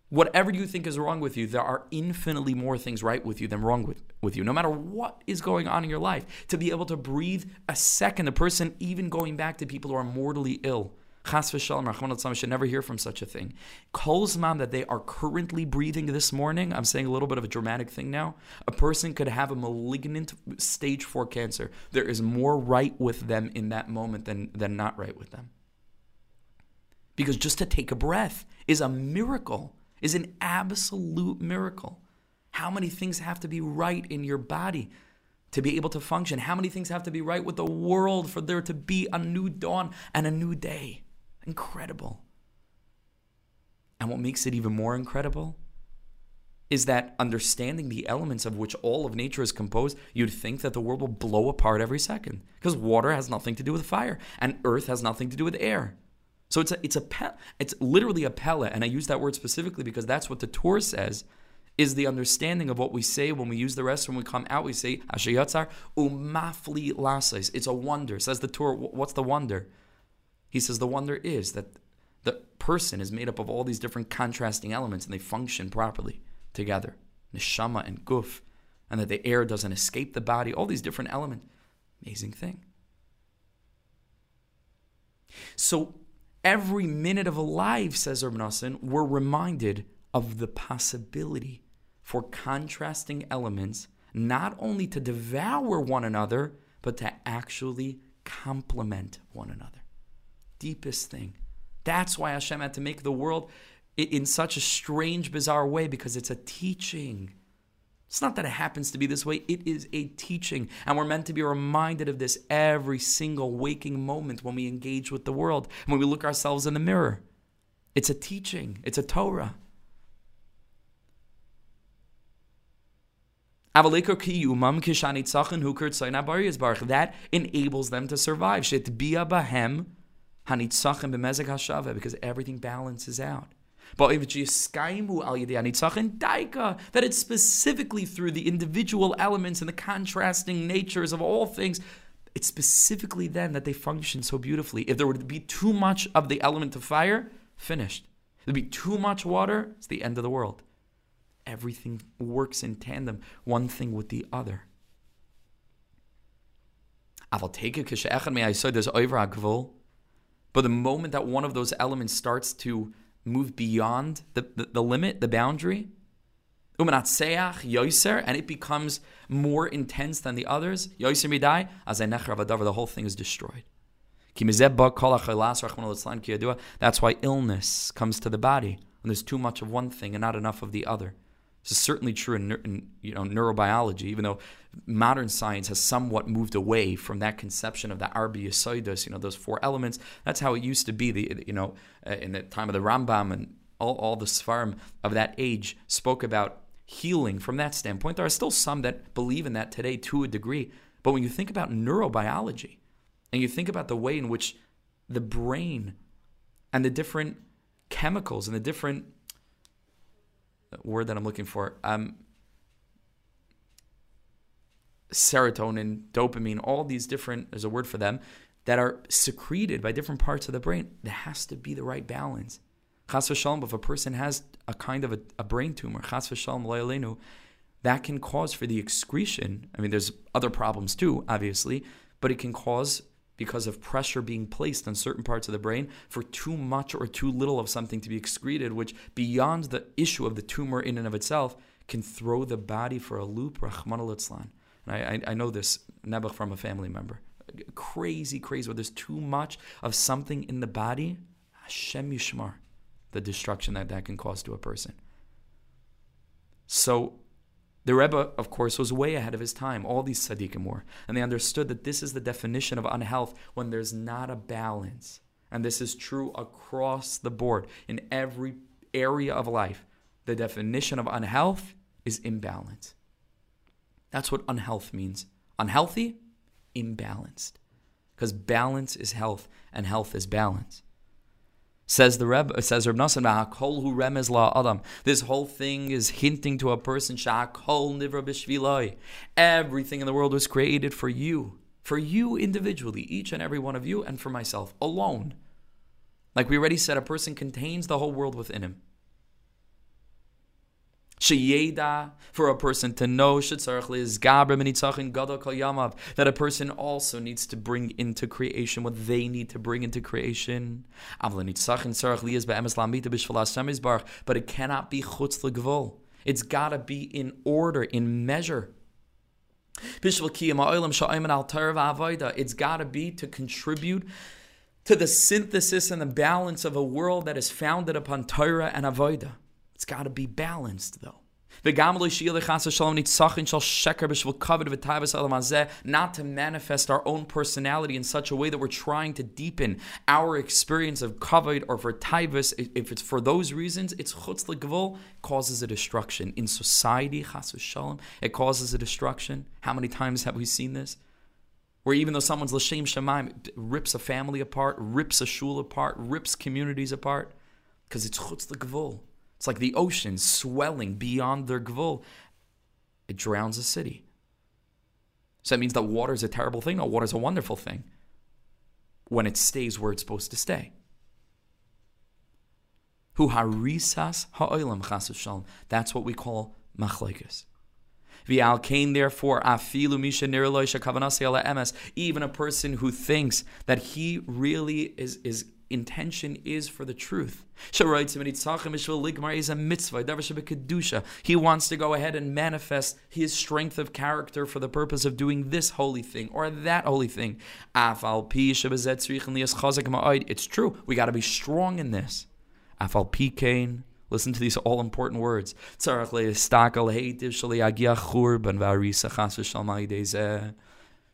A: Whatever you think is wrong with you, there are infinitely more things right with you than wrong with, with you, no matter what is going on in your life. To be able to breathe a second, a person, even going back to people who are mortally ill, Chas v'shalom, should never hear from such a thing. Kolzman that they are currently breathing this morning, I'm saying a little bit of a dramatic thing now, a person could have a malignant stage 4 cancer. There is more right with them in that moment than, than not right with them. Because just to take a breath is a miracle is an absolute miracle. How many things have to be right in your body to be able to function? How many things have to be right with the world for there to be a new dawn and a new day? Incredible. And what makes it even more incredible is that understanding the elements of which all of nature is composed, you'd think that the world will blow apart every second. Because water has nothing to do with fire, and earth has nothing to do with air. So it's a it's a pe- it's literally a pella, and I use that word specifically because that's what the Torah says is the understanding of what we say when we use the rest. When we come out, we say Ashayatzar umafli lasais. It's a wonder. Says the Torah. What's the wonder? He says the wonder is that the person is made up of all these different contrasting elements, and they function properly together, neshama and guf, and that the air doesn't escape the body. All these different elements. Amazing thing. So every minute of a life, says Urban we're reminded of the possibility for contrasting elements not only to devour one another, but to actually complement one another. Deepest thing. That's why Hashem had to make the world in such a strange, bizarre way because it's a teaching. It's not that it happens to be this way, it is a teaching. And we're meant to be reminded of this every single waking moment when we engage with the world, when we look ourselves in the mirror. It's a teaching, it's a Torah. That enables them to survive. Because everything balances out. But if that it's specifically through the individual elements and the contrasting natures of all things, it's specifically then that they function so beautifully. If there were to be too much of the element of fire, finished. There'd be too much water, it's the end of the world. Everything works in tandem, one thing with the other. But the moment that one of those elements starts to move beyond the, the, the limit, the boundary, umanat seach yoiser, and it becomes more intense than the others, yoiser midai, as the whole thing is destroyed. That's why illness comes to the body when there's too much of one thing and not enough of the other. This is certainly true in, in, you know neurobiology, even though modern science has somewhat moved away from that conception of the arbi you know, those four elements. That's how it used to be. The you know, uh, in the time of the Rambam and all, all the Sfarim of that age spoke about healing from that standpoint. There are still some that believe in that today to a degree. But when you think about neurobiology and you think about the way in which the brain and the different chemicals and the different word that I'm looking for. Um, serotonin, dopamine, all these different, there's a word for them, that are secreted by different parts of the brain. There has to be the right balance. Chas v'shalom, if a person has a kind of a, a brain tumor, chas v'shalom that can cause for the excretion. I mean, there's other problems too, obviously, but it can cause because of pressure being placed on certain parts of the brain for too much or too little of something to be excreted, which beyond the issue of the tumor in and of itself can throw the body for a loop, Rahman al I, I, know this nebuch from a family member. Crazy, crazy, where there's too much of something in the body, Hashem Yishmar, the destruction that that can cause to a person. So the Rebbe, of course, was way ahead of his time. All these tzaddikim were. And they understood that this is the definition of unhealth when there's not a balance. And this is true across the board in every area of life. The definition of unhealth is imbalance. That's what unhealth means. Unhealthy, imbalanced. Because balance is health, and health is balance. Says the Reb, uh, says Reb Nosson, "Kol hu remez la adam." This whole thing is hinting to a person, "Shakol nivra b'shviloi." Everything in the world was created for you, for you individually, each and every one of you, and for myself alone. Like we already said, a person contains the whole world within him. Sheyeda, for a person to know, that a person also needs to bring into creation what they need to bring into creation. But it cannot be chutz It's got to be in order, in measure. It's got to be to contribute to the synthesis and the balance of a world that is founded upon Torah and Avodah. It's got to be balanced, though. Not to manifest our own personality in such a way that we're trying to deepen our experience of kavod or for taivas. If it's for those reasons, it's chutz causes a destruction in society. Shalom, it causes a destruction. How many times have we seen this? Where even though someone's l'shem shemaim rips a family apart, rips a shul apart, rips communities apart, because it's chutz legvul. It's like the ocean swelling beyond their gvul. It drowns a city. So that means that water is a terrible thing? No, water is a wonderful thing when it stays where it's supposed to stay. Harisas That's what we call machlekes. Therefore. Even a person who thinks that he really is is intention is for the truth. He wants to go ahead and manifest his strength of character for the purpose of doing this holy thing or that holy thing. It's true. We got to be strong in this. Listen to these all important words.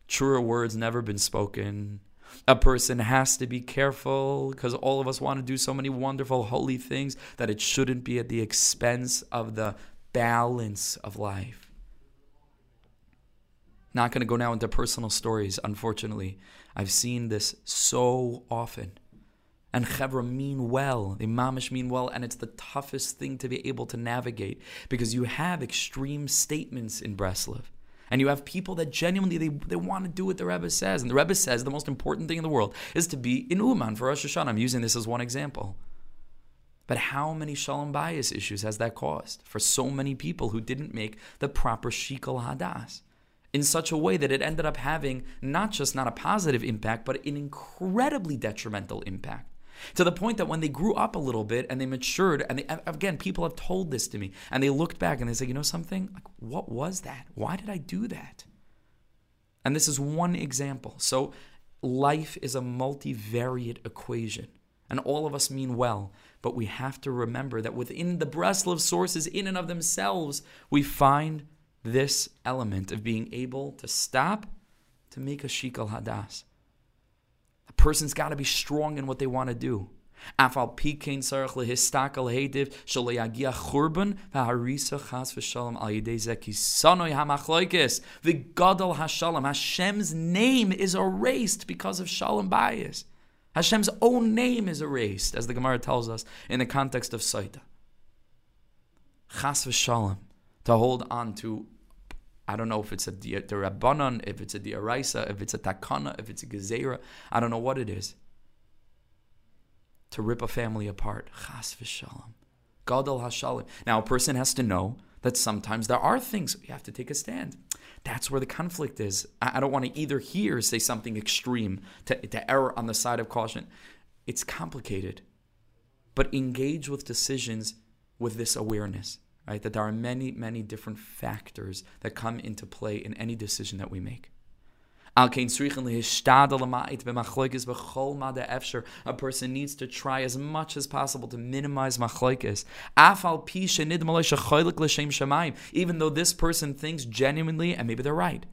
A: Truer words never been spoken. A person has to be careful because all of us want to do so many wonderful, holy things that it shouldn't be at the expense of the balance of life. Not going to go now into personal stories, unfortunately. I've seen this so often. And Chevra mean well, they mamish mean well, and it's the toughest thing to be able to navigate because you have extreme statements in Breslov. And you have people that genuinely they, they want to do what the Rebbe says. And the Rebbe says the most important thing in the world is to be in Uman for Rosh Hashanah. I'm using this as one example. But how many shalom bayis issues has that caused for so many people who didn't make the proper shikol hadas? In such a way that it ended up having not just not a positive impact, but an incredibly detrimental impact to the point that when they grew up a little bit and they matured, and they, again, people have told this to me, and they looked back and they said, you know something? Like, what was that? Why did I do that? And this is one example. So, life is a multivariate equation, and all of us mean well, but we have to remember that within the Breslov sources, in and of themselves, we find this element of being able to stop to make a shikal hadas person's got to be strong in what they want to do. Hamachloikis v'gadol hashalom. Hashem's name is erased because of shalom bayis. Hashem's own name is erased, as the Gemara tells us in the context of Sotah. Chas v'shalom, to hold on to I don't know if it's a Rabbanon, if it's a Diaraisa, if it's a Takana, if it's a Gezerah. I don't know what it is. To rip a family apart. Chas v'shalom. Gadol hashalom. Now, a person has to know that sometimes there are things you have to take a stand. That's where the conflict is. I don't want to either here say something extreme to, to err on the side of caution. It's complicated. But engage with decisions with this awareness right? That there are many, many different factors that come into play in any decision that we make. A person needs to try as much as possible to minimize machloikis. Even though this person thinks genuinely, and maybe they're right,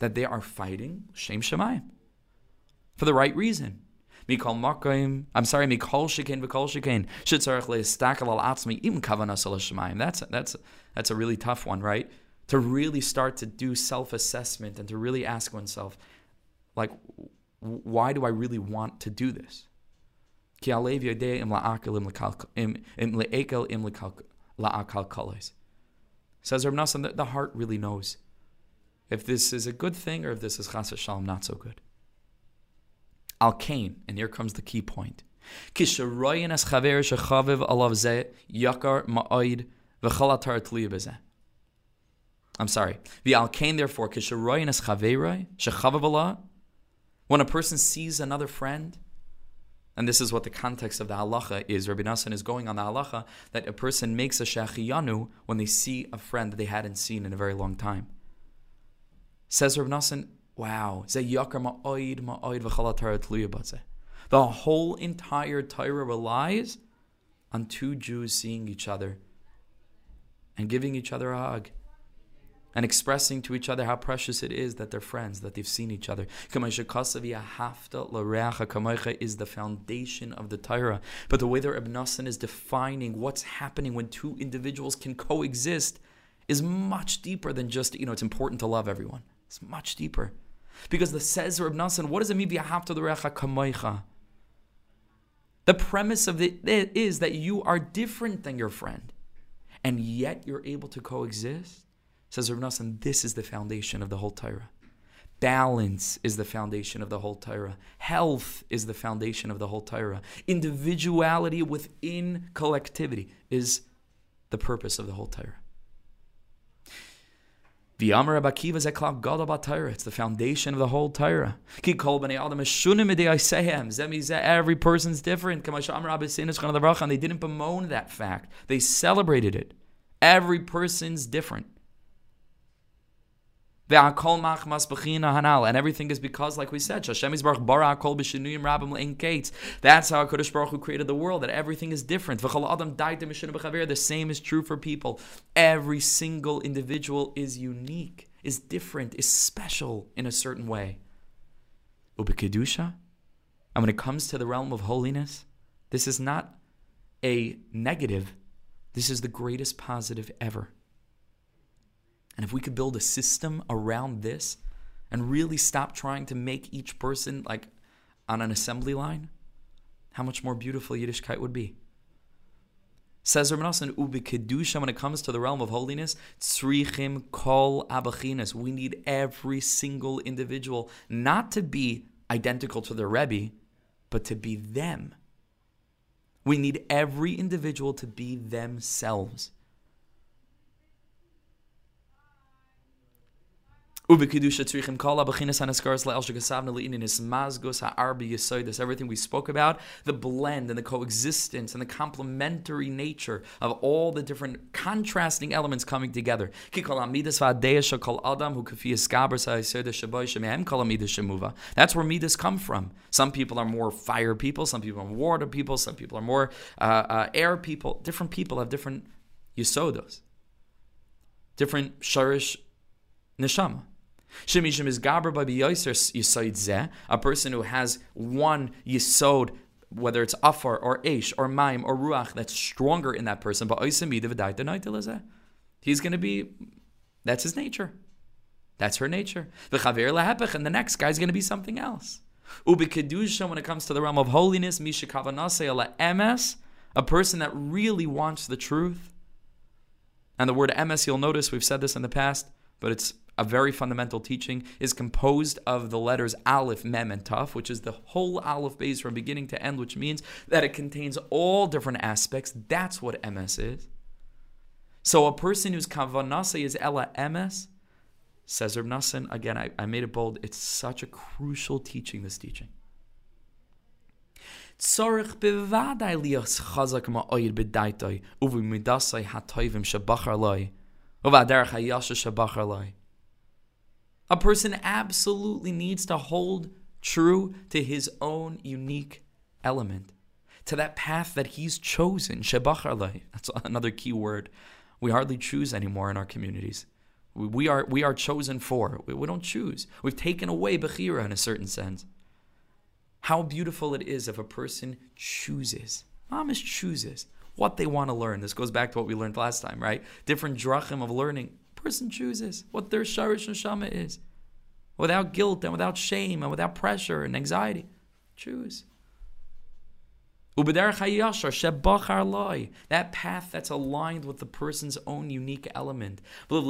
A: that they are fighting Shem Shemaim for the right reason. Mikol Makim, I'm sorry, Mikol Shekain V'Kol Shekain, Shitzarech Le'estakel Al Atzmi, Im Kavanas Al Shemayim. That's, that's, that's a really tough one, right? To really start to do self-assessment and to really ask oneself, like, why do I really want to do this? Says Reb the heart really knows if this is a good thing or if this is chas shalom not so good. Al Kain, and here comes the key point. I'm sorry. The al kain therefore when a person sees another friend, and this is what the context of the halacha is. Rabbi Nassan is going on the halacha that a person makes a shachiyanu when they see a friend that they hadn't seen in a very long time. Says Rabbi Nassan, Wow. The whole entire Torah relies on two Jews seeing each other and giving each other a hug and expressing to each other how precious it is that they're friends, that they've seen each other. is the foundation of the Torah. But the way that Ibn Nassan is defining what's happening when two individuals can coexist is much deeper than just, you know, it's important to love everyone. It's much deeper. Because the says Reb Nassan, what does it mean kamoicha? The premise of it is that you are different than your friend, and yet you're able to coexist. Says Reb Nassan, this is the foundation of the whole Torah. Balance is the foundation of the whole Torah. Health is the foundation of the whole Torah. Individuality within collectivity is the purpose of the whole Torah. The Amar Abakiva Zeklav Gadol Torah. It's the foundation of the whole Torah. Ki kol b'nei adam eshunim sehem. Zemi Every person's different. Kamash Amar Abasinus And they didn't bemoan that fact. They celebrated it. Every person's different. And everything is because, like we said, That's how HaKadosh Baruch Hu created the world, that everything is different. The same is true for people. Every single individual is unique, is different, is special in a certain way. And when it comes to the realm of holiness, this is not a negative, this is the greatest positive ever. And if we could build a system around this and really stop trying to make each person like on an assembly line, how much more beautiful Yiddishkeit would be. Says Rabbi Ubi Kedusha, when it comes to the realm of holiness, Tzrichim Kol Abachinas. We need every single individual not to be identical to their Rebbe, but to be them. We need every individual to be themselves. Everything we spoke about, the blend and the coexistence and the complementary nature of all the different contrasting elements coming together. That's where midas come from. Some people are more fire people, some people are water people, some people are more uh, uh, air people. Different people have different yisodos, different sharish neshama. A person who has one yisod, whether it's afar or eish or maim or ruach, that's stronger in that person. But he's going to be, that's his nature. That's her nature. And the next guy is going to be something else. Ubikedusha, when it comes to the realm of holiness, emes, a person that really wants the truth. And the word emes, you'll notice we've said this in the past, but it's a very fundamental teaching, is composed of the letters Aleph, Mem, and Taf, which is the whole Aleph base from beginning to end, which means that it contains all different aspects. That's what emes is. So a person whose kavanase is Ella emes, says Reb Nosson, again, I, I made it bold, it's such a crucial teaching, this teaching. A person absolutely needs to hold true to his own unique element, to that path that he's chosen. That's another key word. We hardly choose anymore in our communities. We, are we are chosen for. We, we don't choose. We've taken away bechira in a certain sense. How beautiful it is if a person chooses. Mamish chooses what they want to learn. This goes back to what we learned last time, right? Different drachim of learning person chooses what their sharish neshama is, without guilt and without shame and without pressure and anxiety. Choose. That path that's aligned with the person's own unique element. And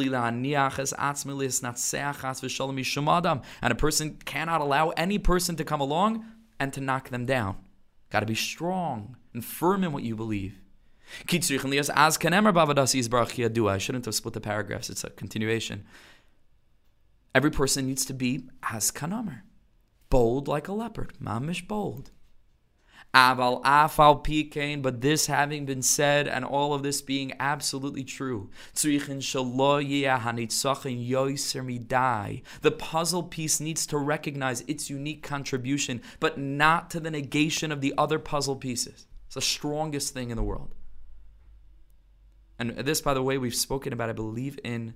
A: a person cannot allow any person to come along and to knock them down. Got to be strong and firm in what you believe. I shouldn't have split the paragraphs, it's a continuation. Every person needs to be as kanamer, bold like a leopard, mamish bold. Aval afal pikein, but this having been said and all of this being absolutely true, the puzzle piece needs to recognize its unique contribution, but not to the negation of the other puzzle pieces. It's the strongest thing in the world. And this, by the way, we've spoken about, I believe, in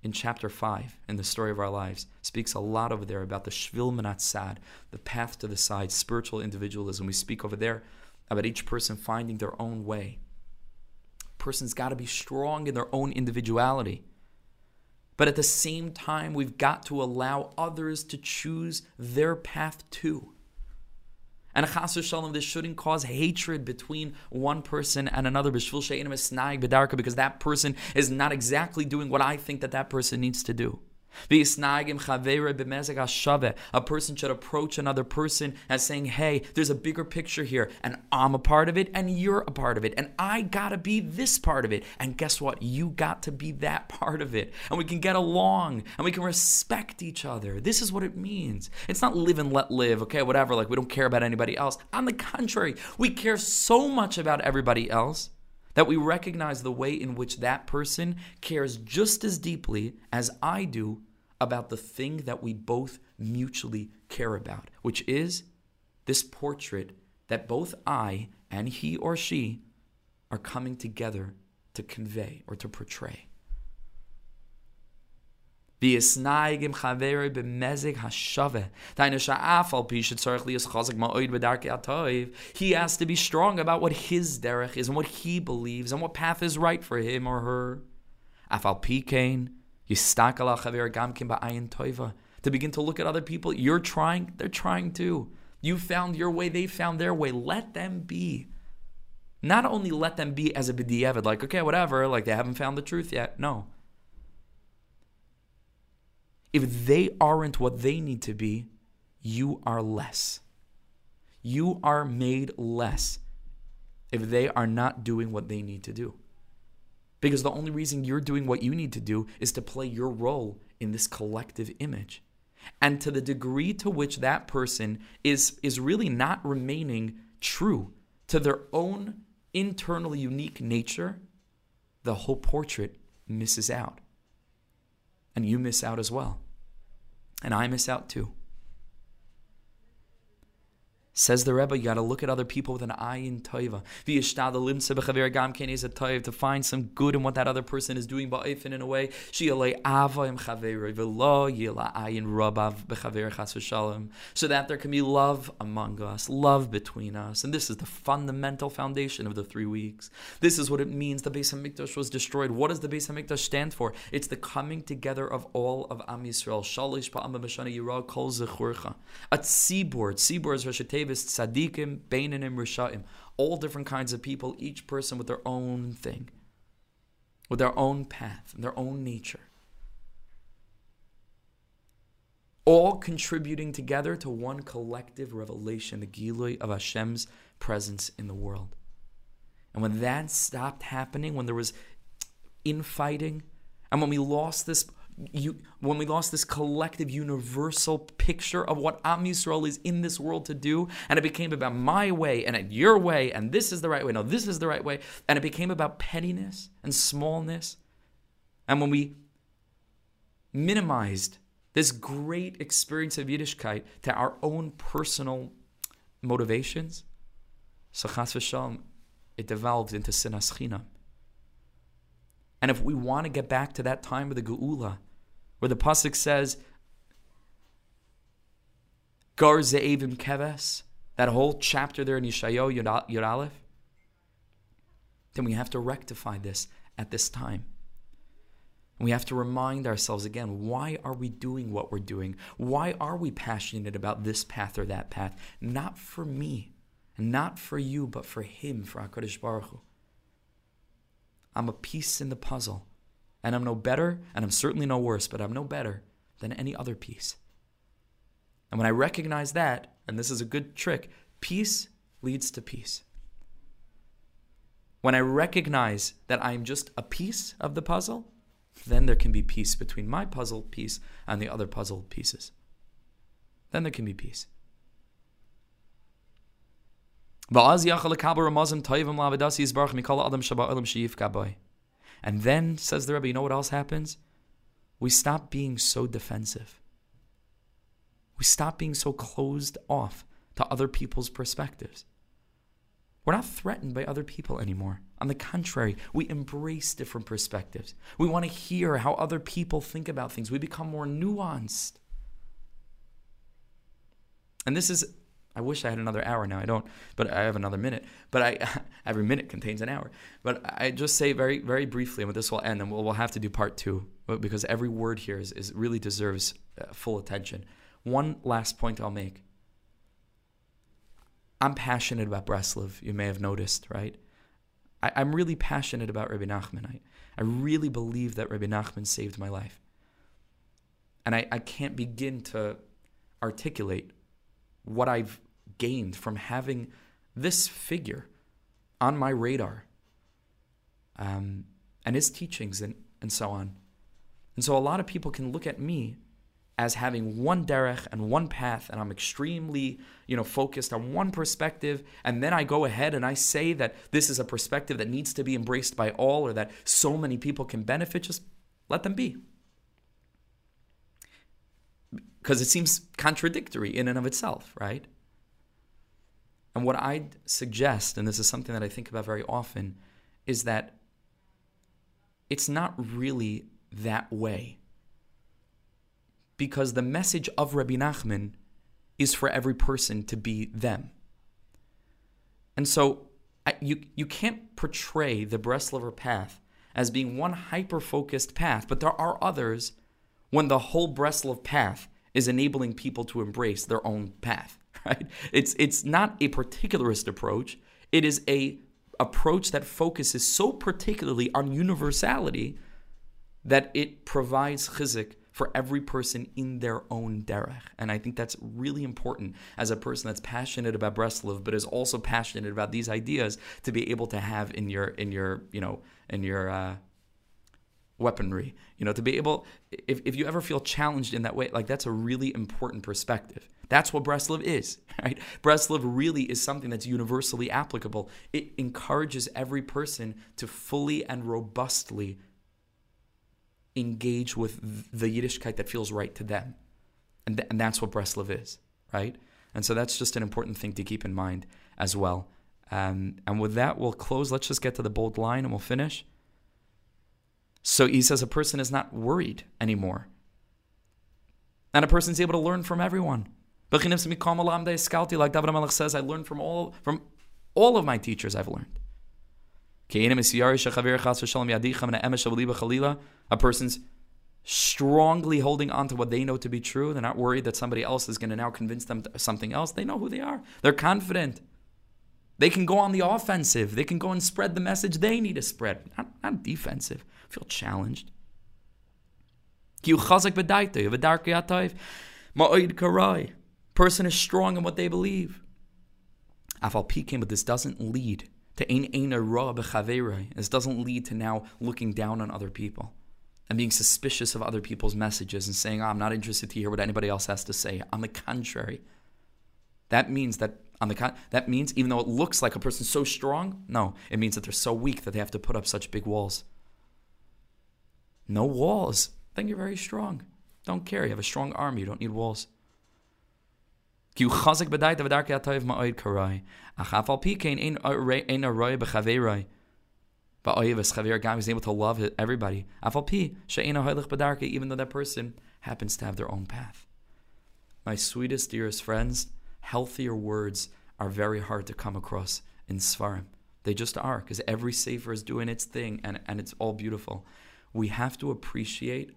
A: in chapter 5 in the story of our lives speaks a lot over there about the shvil manat sad the path to the side spiritual individualism. We speak over there about each person finding their own way. Person's got to be strong in their own individuality. But at the same time we've got to allow others to choose their path too and a shalom, this shouldn't cause hatred between one person and another. Because that person is not exactly doing what I think that that person needs to do. A person should approach another person as saying, Hey, there's a bigger picture here, and I'm a part of it, and you're a part of it, and I gotta be this part of it. And guess what? You got to be that part of it. And we can get along and we can respect each other. This is what it means. It's not live and let live, okay, whatever, like we don't care about anybody else. On the contrary, we care so much about everybody else that we recognize the way in which that person cares just as deeply as I do about the thing that we both mutually care about, which is this portrait that both I and he or she are coming together to convey or to portray. He has to be strong about what his derech is and what he believes and what path is right for him or her. To begin to look at other people, you're trying, they're trying too. You found your way, they found their way. Let them be. Not only let them be as a b'diavad, like, okay, whatever, like they haven't found the truth yet. No if they aren't what they need to be, you are less. You are made less if they are not doing what they need to do. Because the only reason you're doing what you need to do is to play your role in this collective image. And to the degree to which that person is, is really not remaining true to their own internal unique nature, the whole portrait misses out and you miss out as well. And I miss out too. Says the Rebbe, you got to look at other people with an eye in toiva. To find some good in what that other person is doing, but in a way, so that there can be love among us, love between us. And this is the fundamental foundation of the three weeks. This is what it means the Beis Hamikdash was destroyed. What does the Beis Hamikdash stand for? It's the coming together of all of Am Yisrael. Shalish pa'am b'mashana yirah kol zechurcha. A tzibur. Tzibur is Rosh tzaddikim, beinanim, rishaim, all different kinds of people, each person with their own thing, with their own path and their own nature. All contributing together to one collective revelation, the Gilui of Hashem's presence in the world. And when that stopped happening, when there was infighting, and when we lost this you, when we lost this collective universal picture of what Am Yisrael is in this world to do, and it became about my way and your way, and this is the right way, no, this is the right way, and it became about pettiness and smallness. And when we minimized this great experience of Yiddishkeit to our own personal motivations, so chas v'shalom, it devolved into sinas chinam. And if we want to get back to that time of the Geula, where the pasuk says, Gar Ze'evim Keves, that whole chapter there in Yeshayo Yud Aleph, then we have to rectify this at this time. We have to remind ourselves again why are we doing what we're doing? Why are we passionate about this path or that path? Not for me, not for you, but for Him, for HaKadosh Baruch Hu. I'm a piece in the puzzle. And I'm no better, and I'm certainly no worse, but I'm no better than any other piece. And when I recognize that, and this is a good trick, peace leads to peace. When I recognize that I'm just a piece of the puzzle, then there can be peace between my puzzle piece and the other puzzle pieces. Then there can be peace. And then, says the Rebbe, you know what else happens? We stop being so defensive. We stop being so closed off to other people's perspectives. We're not threatened by other people anymore. On the contrary, we embrace different perspectives. We want to hear how other people think about things. We become more nuanced. And this is I wish I had another hour now. I don't, but I have another minute. But I every minute contains an hour. But I just say very very briefly, and this will end, and we'll, we'll have to do part two because every word here is, is really deserves uh, full attention. One last point I'll make. I'm passionate about Breslov. You may have noticed, right? I, am really passionate about Rabbi Nachman. I, I really believe that Rabbi Nachman saved my life. And I, I can't begin to articulate what I've gained from having this figure on my radar um, and his teachings and, and so on. And so a lot of people can look at me as having one derech and one path, and I'm extremely, you know, focused on one perspective, and then I go ahead and I say that this is a perspective that needs to be embraced by all, or that so many people can benefit. Just let them be, because it seems contradictory in and of itself, right? And what I'd suggest, and this is something that I think about very often, is that it's not really that way because the message of Rabbi Nachman is for every person to be them. And so you, you can't portray the Breslover path as being one hyper focused path, but there are others when the whole Breslov path is enabling people to embrace their own path, right? It's, it's not a particularist approach, it is a approach that focuses so particularly on universality that it provides chizik for every person in their own derech. And I think that's really important as a person that's passionate about Breslov, but is also passionate about these ideas to be able to have in your in your you know in your uh, weaponry. You know, to be able if, if you ever feel challenged in that way, like that's a really important perspective. That's what Breslov is, right? Breslov really is something that's universally applicable. It encourages every person to fully and robustly engage with the Yiddishkeit that feels right to them. And, th- and that's what Breslov is, right? And so that's just an important thing to keep in mind as well. Um, and with that, we'll close. Let's just get to the bold line and we'll finish. So he says a person is not worried anymore. And a person's able to learn from everyone. Like David HaMelech says, I learned from all from all of my teachers I've learned. A person's strongly holding on to what they know to be true. They're not worried that somebody else is going to now convince them something else. They know who they are. They're confident. They can go on the offensive. They can go and spread the message they need to spread, not, not defensive. Feel challenged. Person is strong in what they believe. But this doesn't lead to ein ein ra This doesn't lead to now looking down on other people and being suspicious of other people's messages and saying, oh, I'm not interested to hear what anybody else has to say. On the contrary, that means that on the con- that means even though it looks like a person's so strong, no, it means that they're so weak that they have to put up such big walls. No walls. Then you're very strong. Don't care. You have a strong arm. You don't need walls. Guy was able to love everybody. Even though that person happens to have their own path. My sweetest, dearest friends, healthier words are very hard to come across in Sfarim. They just are, because every Sefer is doing its thing and, and it's all beautiful. We have to appreciate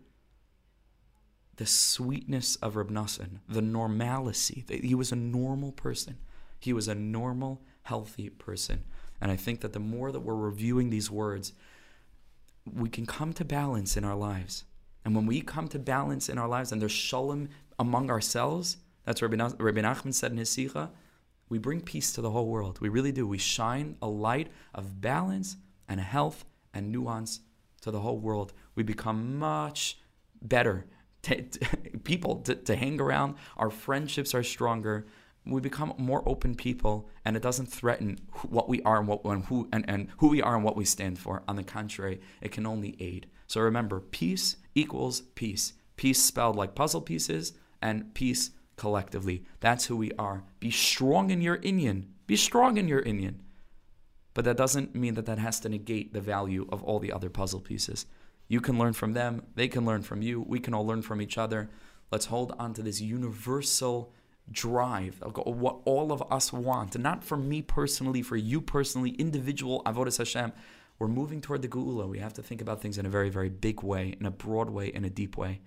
A: the sweetness of Reb Nosson, the normalcy. He was a normal person. He was a normal, healthy person. And I think that the more that we're reviewing these words, we can come to balance in our lives. And when we come to balance in our lives and there's shalom among ourselves, that's what Rabbi, Nachman said in his Sicha, we bring peace to the whole world. We really do. We shine a light of balance and health and nuance to the whole world. We become much better people to, to hang around. Our friendships are stronger. We become more open people, and it doesn't threaten what we are and what and who and, and who we are and what we stand for. On the contrary, it can only aid. So remember, peace equals peace. Peace spelled like puzzle pieces, and peace collectively. That's who we are. Be strong in your inyan. Be strong in your inyan. But that doesn't mean that that has to negate the value of all the other puzzle pieces. You can learn from them, they can learn from you, we can all learn from each other. Let's hold on to this universal drive of what all of us want, and not for me personally, for you personally, individual avodas Hashem. We're moving toward the Geula. We have to think about things in a very, very big way, in a broad way, in a deep way.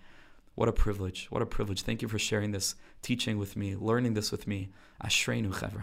A: What a privilege! What a privilege! Thank you for sharing this teaching with me, learning this with me. Ashreinu Chevra.